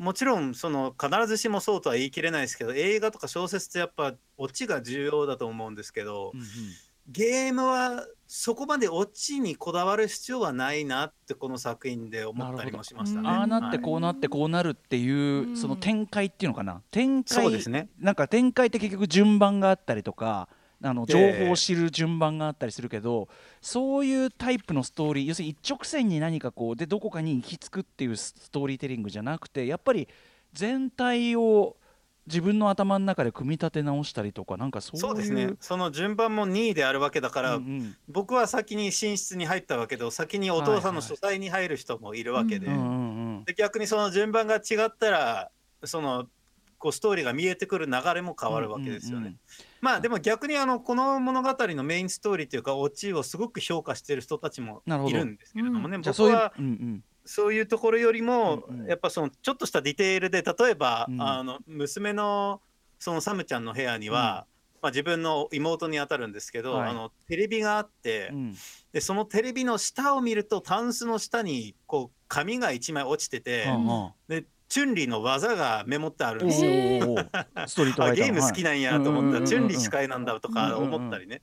もちろんその必ずしもそうとは言い切れないですけど映画とか小説ってやっぱオチが重要だと思うんですけど、うんうん。ゲームはそこまでオチにこだわる必要はないなってこの作品で思ったりもしましたね。ああなってこうなってこうなるっていう、うん。その展開っていうのかな？展開そうですね。なんか展開って結局順番があったりとかあの情ええ報を知る順番があったりするけど、そういうタイプのストーリー要するに一直線に何かこうでどこかに行き着くっていうストーリーテリングじゃなくてやっぱり全体を自分の頭の中で組み立て直したりとかなんかそういうそうですね。その順番も2位であるわけだから、うんうん。僕は先に寝室に入ったわけで先にお父さんの書斎に入る人もいるわけで,、で逆にその順番が違ったらそのこうストーリーが見えてくる流れも変わるわけですよね。うんうんうんまあでも逆にあのこの物語のメインストーリーというかオチをすごく評価している人たちもいるんですけれどもね、ういう僕はそういうところよりも、やっぱそのちょっとしたディテールで例えば、うん。あの娘のそのサムちゃんの部屋には、まあ、自分の妹にあたるんですけど、はい。あのテレビがあって、うん。でそのテレビの下を見るとタンスの下にこう紙が1枚落ちてて、うんうん。でチュンリーの技がメモってあるんおですよ。ーストリー ゲーム好きなんやと思ったら、はい。チュンリー司会なんだとか思ったりね。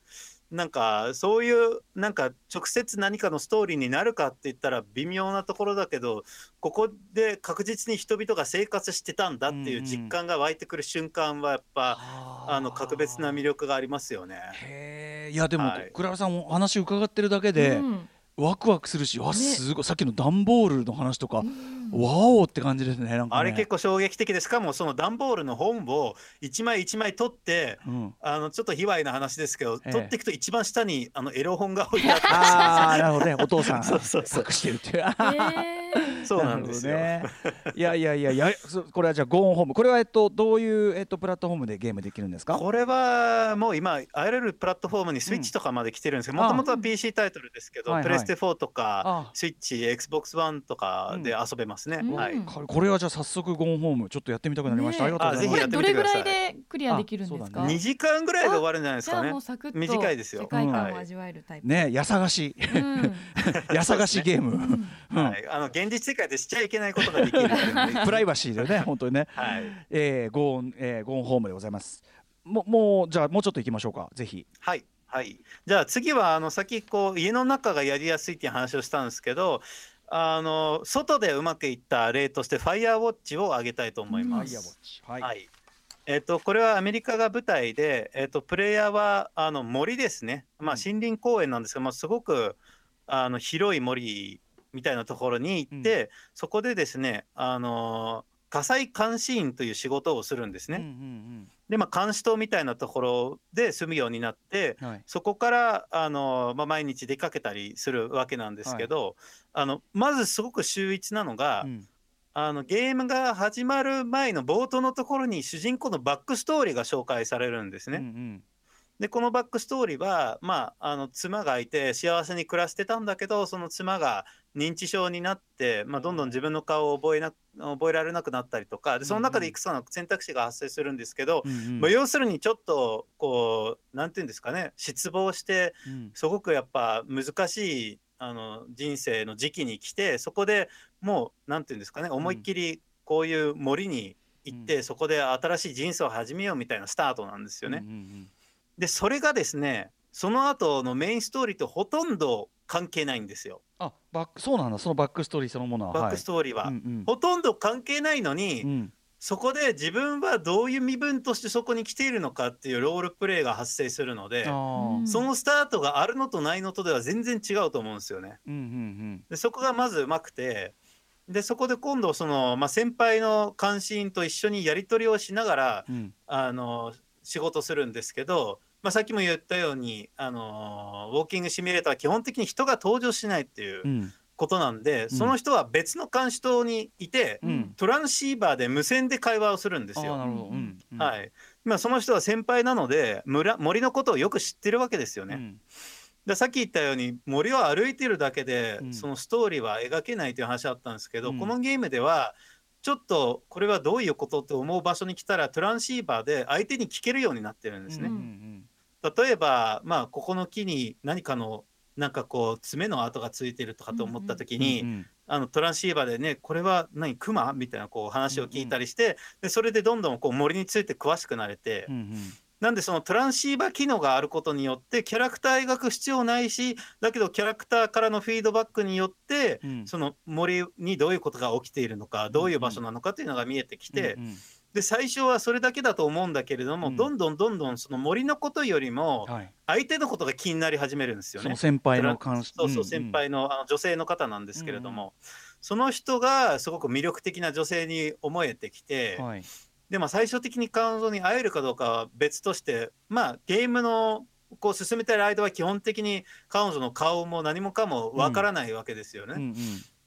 なんかそういうなんか直接何かのストーリーになるかって言ったら微妙なところだけどここで確実に人々が生活してたんだっていう実感が湧いてくる瞬間はやっぱ、あの格別な魅力がありますよね。へえいやでも、はい。クララさんお話伺ってるだけで、うん。ワクワクするし、わすごい。さっきの段ボールの話とか、わおって感じですねなんかね。あれ結構衝撃的でしかもその段ボールの本を一枚一枚取ってうん、あのちょっと卑猥な話ですけど、ええ。取っていくと一番下にあのエロ本が置いてあったりああ なるほどねお父さんそうそうそう。隠してるっていう。えー。そうなんですね、いやいやいやいやそこれはじゃあゴーンホーム。これはえっとどういうえっとプラットフォームでゲームできるんですか？これはもう今、あらゆるプラットフォームにスイッチとかまで来てるんですけど、うん。もともとは PC タイトルですけど、はいはい。プレステ4とか、あスイッチ、Xbox One とかで遊べます。ね。うんはいうん。ここれはじゃあ早速ゴーンホームちょっとやってみたくなりました、ねありがとうございます。あぜひやってどみてください。れぐらいでクリアできるんですか、あそうだね2時間ぐらいで終わるんじゃないですかね。じゃあもう。サクッと短いですよ。世界観はいを味わえるタイプ、ねやさがしうん。やさがしゲーム、うん。はい、あの現実世界でしちゃいけないことができる プライバシーでね本当にね、はい、えー、ゴーン、えー、ゴーンホームでございます。ももうじゃあもうちょっと行きましょうか。ぜひ。はい。はい、じゃあ次はあの先こう家の中がやりやすいっていう話をしたんですけどあの外でうまくいった例として Firewatch を挙げたいと思います。ファイアウォッチ。はい、はい。えっとこれはアメリカが舞台で、えっとプレイヤーはあの森ですね、まあ、うん。森林公園なんですけど、まあ、すごくあの広い森みたいなところに行って、そこでですねあの火災監視員という仕事をするんですね。うんうんで、まあ、監視塔みたいなところで住むようになってうんはい。そこからあの、まあ、毎日出かけたりするわけなんですけど、あのまずすごく秀逸なのが、うん。あのゲームが始まる前の冒頭のところに主人公のバックストーリーが紹介されるんですね。うんうんでこのバックストーリーは、まあ、あの妻がいて幸せに暮らしてたんだけどその妻が認知症になって、まあ、どんどん自分の顔を覚えな覚えられなくなったりとかでその中でいくつかの選択肢が発生するんですけど、うんうん。まあ、要するにちょっとこうなんていうんですかね失望してうん。すごくやっぱ難しいあの人生の時期に来てそこでもうなんていうんですかね思いっきりこういう森に行って、そこで新しい人生を始めようみたいなスタートなんですよね。うんうんでそれがですねその後のメインストーリーとほとんど関係ないんですよ。あバックそうなんだ。そのバックストーリーそのものは。バックストーリーは。はいうんうん。ほとんど関係ないのに、うん。そこで自分はどういう身分としてそこに来ているのかっていうロールプレイが発生するのでそのスタートがあるのとないのとでは全然違うと思うんですよね。うんうんでそこがまずうまくてでそこで今度その、まあ、先輩の監視員と一緒にやり取りをしながらうんうん。あの仕事するんですけど、まあ、さっきも言ったようにあのウォーキングシミュレーターは基本的に人が登場しないっていううん。ことなんで、その人は別の監視塔にいて、うん。トランシーバーで無線で会話をするんですよ。はい。まあ、その人は先輩なので村森のことをよく知ってるわけですよね。うん。でさっき言ったように森を歩いてるだけで、うん。そのストーリーは描けないという話あったんですけど、うん。このゲームではちょっとこれはどういうことって思う場所に来たらトランシーバーで相手に聞けるようになってるんですね。うんうん例えば、まあ、ここの木に何かのなんかこう爪の跡がついてるとかと思った時に、うんうん。あのトランシーバーでねこれは何クマみたいなこう話を聞いたりして、でそれでどんどんこう森について詳しくなれて、うんうん。なんでそのトランシーバー機能があることによってキャラクター描く必要ないしだけどキャラクターからのフィードバックによって、うん。その森にどういうことが起きているのかどういう場所なのかというのが見えてきて、うんうんで最初はそれだけだと思うんだけれども、うん。どんどんどんどんその森のことよりもはい。相手のことが気になり始めるんですよね。先輩のそうそう、んん。先輩のあの女性の方なんですけれども、その人がすごく魅力的な女性に思えてきて、はい。でも最終的に彼女に会えるかどうかは別としてまあゲームのこう進めてる間は基本的に彼女の顔も何もかもわからないわけですよね。うん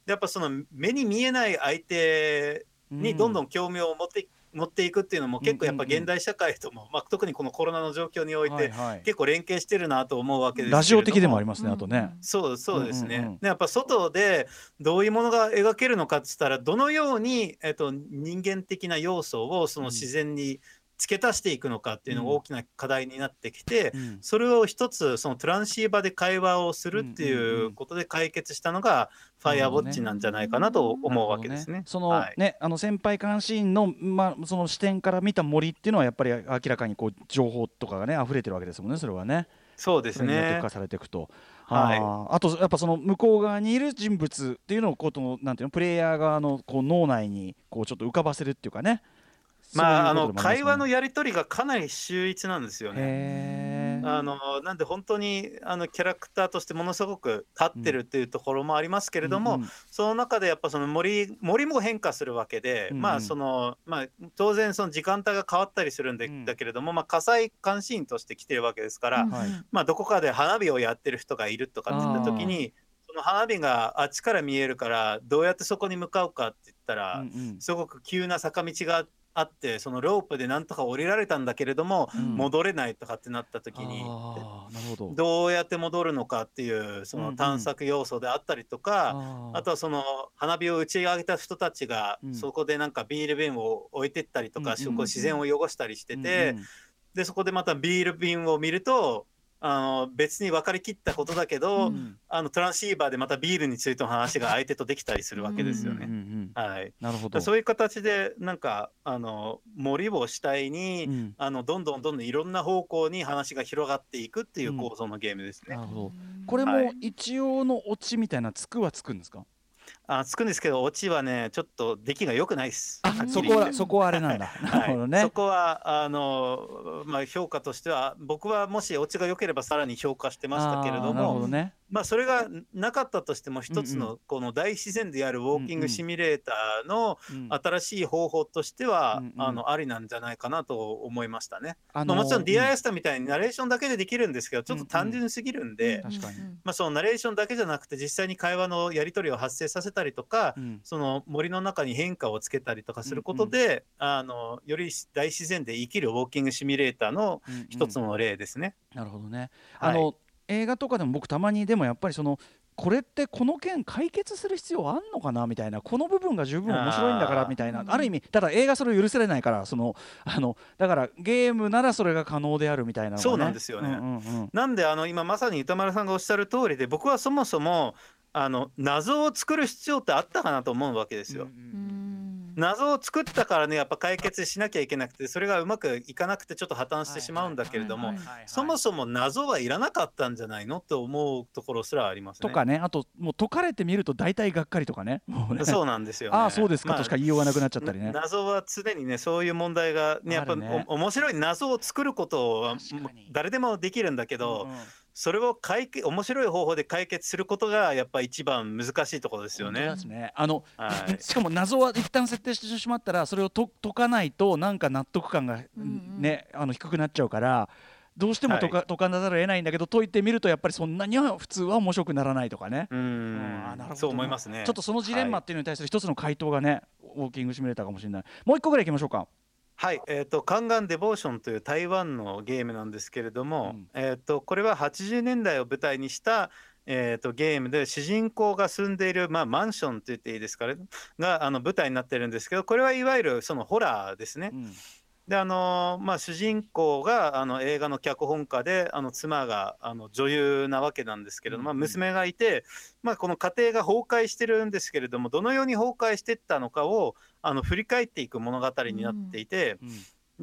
でやっぱその目に見えない相手うんにどんどん。興味を持って持っていくっていうのも結構やっぱ現代社会とも、まあ、特にこのコロナの状況において結構連携してるなと思うわけですラジオ的でもありますねあとね。そうそうですね、うやっぱ外でどういうものが描けるのかっつったらどのように、えっと、人間的な要素をその自然に付け足していくのかっていうのがうん大きな課題になってきて、うんそれを一つそのトランシーバーで会話をするっていううんことで解決したのがファイアウォッチなんじゃないかなと思うわけですね。そのはいね、あの先輩監視員の、まあ、その視点から見た森っていうのはやっぱり明らかにこう情報とかがね溢れてるわけですもんねそれはね。そうですねそれによって付加。されていくと。はいあとやっぱその向こう側にいる人物っていうのをこうとのなんていうのプレイヤー側のこう脳内にこうちょっと浮かばせるっていうかね。まあ、あの会話のやり取りがかなり秀逸なんですよね。あのなんで本当にあのキャラクターとしてものすごく立ってるっていうところもありますけれども、うんうんその中でやっぱその森森も変化するわけで、まあそのまあ当然その時間帯が変わったりするんで、うん。だけれども、まあ、火災監視員として来てるわけですから、はい。まあどこかで花火をやってる人がいるとかって言った時にその花火があっちから見えるからどうやってそこに向かうかって言ったら、うんうん。すごく急な坂道があってそのロープでなんとか降りられたんだけれども、うん戻れないとかってなった時に。ど。どうやって戻るのかっていうそうんうんの探索要素であったりとか、あーあとはその花火を打ち上げた人たちがうんそこでなんかビール瓶を置いてったりとか、うん自然を汚したりしてて、うんうんでそこでまたビール瓶を見るとあの別に分かりきったことだけど、うんあのトランシーバーでまたビールについての話が相手とできたりするわけですよね。うんうんうんはい、なるほど。そういう形でなんかあの森を主体に、うんあのどんどんどんどんいろんな方向に話が広がっていくっていううん構造のゲームですね。なるほど。これもはい一応のオチみたいなつくはつくんですか？あつくんですけどオチはねちょっと出来が良くないです。そこはそこはあれなんだ。なるほどはい、ねそ。こはあの、まあ、評価としては僕はもしオチが良ければさらに評価してましたけれどもどね。まあ、それがなかったとしても一つうんのこの大自然であるウォーキングシミュレーターのうん新しい方法としては、うんうんあのありなんじゃないかなと思いましたね。あまあ、もちろん DIS うんスタみたいにナレーションだけでできるんですけどちょっと単純すぎるんで、確かにまあ、そのナレーションだけじゃなくて実際に会話のやり取りを発生させたりとか、うん。その森の中に変化をつけたりとかすることで、あのより大自然で生きるウォーキングシミュレーターのうんうん。一つの例ですね。なるほどね。はい。あの映画とかでも僕たまにでもやっぱりそのこれってこの件解決する必要あんのかなみたいなこの部分が十分面白いんだからみたいなうんある意味ただ映画それを許せれないからそのあのだからゲームならそれが可能であるみたいなね、そうなんですよね。うんうんうん。なんであの今まさに歌丸さんがおっしゃる通りで僕はそもそもあの謎を作る必要ってあったかなと思うわけですよ。うん謎を作ったからねやっぱ解決しなきゃいけなくてそれがうまくいかなくてちょっと破綻してしまうんだけれどもそもそも謎はいらなかったんじゃないのって思うところすらありますね。とかねあともう解かれてみると大体がっかりとかねね そうなんですよ、ね。ああそうですかまあとしか言いようがなくなっちゃったりね。謎は常にねそういう問題がねやっぱ面白い謎を作ることは誰でもできるんだけど、うんうんそれを解決面白い方法で解決することがやっぱ一番難しいところですよねねあの、はい しかも謎は一旦設定してしまったらそれをと解かないとなんか納得感が、うんうんねあの低くなっちゃうからどうしても解か,、解かざるを得ないんだけど解いてみるとやっぱりそんなには普通は面白くならないとかね。ううんあなるほどそう思いますね。ちょっとそのジレンマはいっていうのに対する一つの回答がね、ウォーキングシミュレーターかもしれない。もう一個ぐらい行きましょうか。はい、えっ、と、カンガンデボーションという台湾のゲームなんですけれども、うんえっ、と、これは80年代を舞台にした。えー、とゲームで主人公が住んでいる、まあ、マンションと言っていいですかねがあの舞台になってるんですけどこれはいわゆるそのホラーですね。うんであのーまあ、主人公があの映画の脚本家であの妻があの女優なわけなんですけれども、まあ、娘がいて、まあ、この家庭が崩壊してるんですけれどもどのように崩壊していったのかをあの振り返っていく物語になっていて、うん。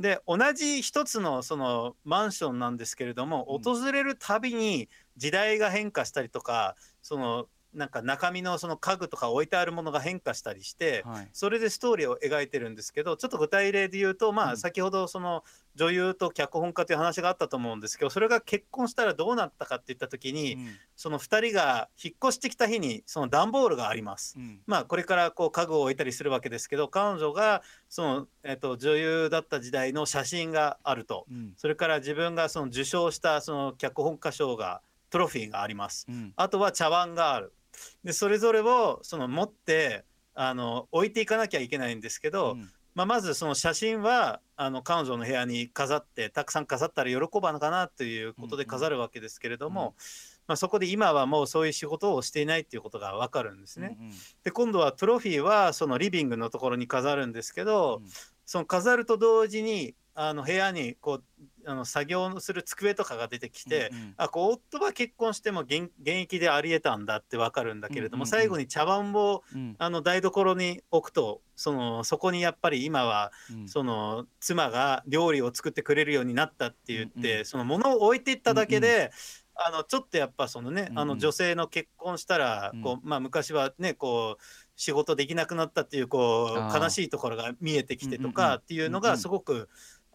で同じ一つのそのマンションなんですけれども、うん。訪れるたびに時代が変化したりとかそのなんか中身のその家具とか置いてあるものが変化したりして、はい。それでストーリーを描いてるんですけどちょっと具体例で言うと、まあ、うん。先ほどその女優と脚本家という話があったと思うんですけどそれが結婚したらどうなったかって言った時に、うん。その2人が引っ越してきた日にその段ボールがあります。うん。まあ、これからこう家具を置いたりするわけですけど彼女がその、えっと女優だった時代の写真があると。うん。それから自分がその受賞したその脚本家賞がトロフィーがあります。うん。あとは茶碗がある。でそれぞれをその持ってあの置いていかなきゃいけないんですけど、うん。まあ、まずその写真はあの彼女の部屋に飾ってたくさん飾ったら喜ばのかなということで飾るわけですけれども、まあ、そこで今はもうそういう仕事をしていないっていうことが分かるんですね。うんうん。で今度はトロフィーはそのリビングのところに飾るんですけど、うん。その飾ると同時にあの部屋にこうあの作業する机とかが出てきて、うんうん。あこう夫は結婚しても現現役でありえたんだってわかるんだけれども、うんうんうん。最後に茶碗をうん。あの台所に置くとそのそこにやっぱり今はうん。その妻が料理を作ってくれるようになったって言って、うんうその物を置いていっただけで、あのちょっとやっぱそのね、あうんうん。の女性の結婚したら、うん。こうまあ、昔はねこう仕事できなくなったっていうこう悲しいところが見えてきてとうんうんうんかっていうのうんうんがすごく、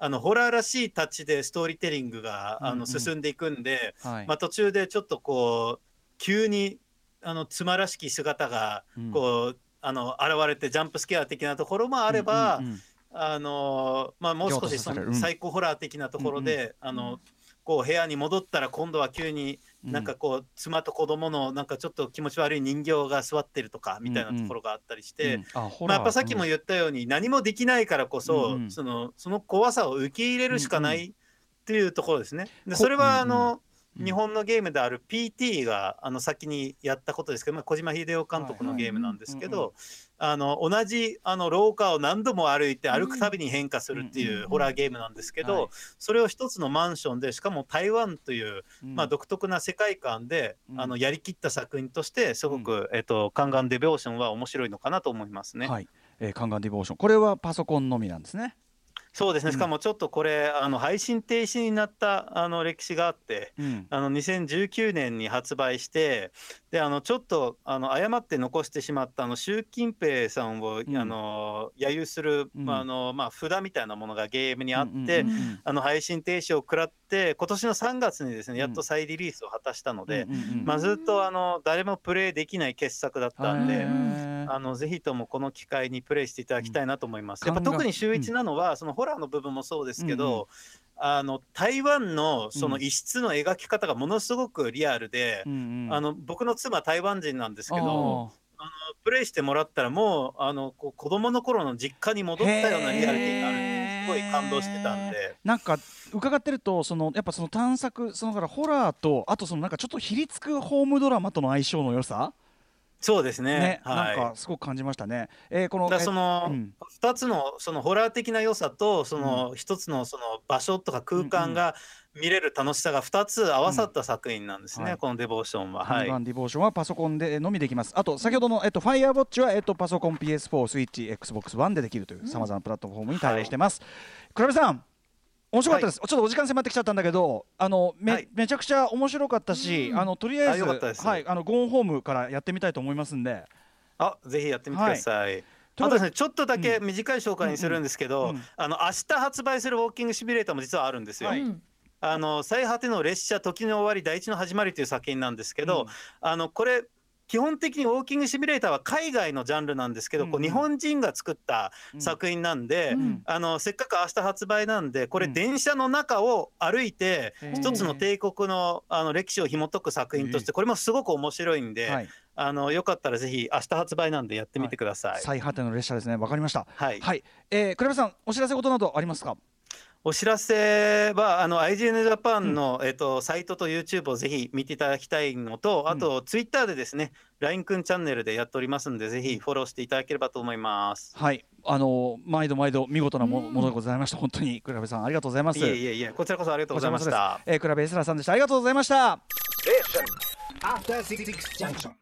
あのホラーらしいタッチでストーリーテリングがあうんうん。の進んでいくんで、はい。まあ、途中でちょっとこう急にあの妻らしき姿がうん。こう、あの現れてジャンプスケア的なところもあれば、うんうんうん。あのまあ、もう少しそのサイコホラー的なところで、あのこう部屋に戻ったら今度は急になんかこう妻と子供のなんかちょっと気持ち悪い人形が座ってるとかみたいなところがあったりして、まあ、やっぱさっきも言ったように何もできないからこそ、そのその怖さを受け入れるしかないっていうところですね。でこそれはあうん。の、うん。日本のゲームである PT があの先にやったことですけど、まあ、小島秀夫監督のゲームなんですけどあの同じあの廊下を何度も歩いて歩くたびに変化するってうんいうホラーゲームなんですけど、はい。それを一つのマンションでしかも台湾という、うん。まあ、独特な世界観で、うん。あのやりきった作品としてすごく、えっと、カンガンデビョーションは面白いのかなと思いますね。はい、えー、カンガンディボーション。これはパソコンのみなんですね。そうですね、うん。しかもちょっとこれ、あの配信停止になったあの歴史があって、うん。あの2019年に発売して、であのちょっとあの誤って残してしまったあの習近平さんを、うん。あの揶揄する、うん。まああのまあ、札みたいなものがゲームにあって、あの配信停止を食らって、今年の3月にですねやっと再リリースを果たしたので、まあ、ずっとあの誰もプレイできない傑作だったんで。あのぜひともこの機会にプレイしていただきたいなと思います。やっぱ特に秀逸なのは、そのホラーの部分もそうですけど、あの台湾のその一室の描き方がものすごくリアルで、うんうん。あの僕の妻台湾人なんですけあど、あのプレイしてもらったらもうあのこう子供の頃の実家に戻ったようなリアリティがあるすごい感動してたんで。なんか伺ってるとそのやっぱその探索そのからホラーとあとそのなんかちょっとひりつくホームドラマとの相性の良さ？そうですね。ね、はい。なんかすごく感じましたね。えー、このだそのえうん2つのそのホラー的な良さとその1つのその場所とか空間が見れる楽しさが2つ合わさった作品なんですね、うん。はい。このデボーションは。はい。ディボーションはパソコンでのみできます。あと先ほどのえっとファイアウォッチはえっとパソコン PS4、スイッチ、Xbox One でできるというさまざまなプラットフォームに対応してます。倉部さん。面白かったです、ちょっとお時間迫ってきちゃったんだけどあのめ,、はい。めちゃくちゃ面白かったし、あのとりあえあずはい、あのゴーンホームからやってみたいと思いますんで。あぜひやってみてください。あとですね、ちょっとだけ短い紹介にするんですけど、うんうん。あの明日発売するウォーキングシミュレーターも実はあるんですよ。はい。うんあの最果ての列車時の終わり第一の始まりという作品なんですけど、うん。あのこれ基本的にウォーキングシミュレーターは海外のジャンルなんですけど、こうん。ううん日本人が作った作品なんで、うん。あのせっかく明日発売なんでこれうん。電車の中を歩いて一つの帝国のあの歴史を紐解く作品としてこれもすごく面白いんで、はい、あのよかったらぜひ明日発売なんでやってみてください。最果ての列車ですね。わかりました。はい。はい、えー、倉部さんお知らせ事などありますか？お知らせはあの IGN ジャパンの、えっとサイトと YouTube をぜひ見ていただきたいのと、あと Twitter でですね LINE くんチャンネルでやっておりますんでぜひフォローしていただければと思います。はい。あの毎度毎度見事なものでございました。本当に倉部さんありがとうございます。いえいえいえこちらこそありがとうございました。えー、倉部エスラさんでした。ありがとうございました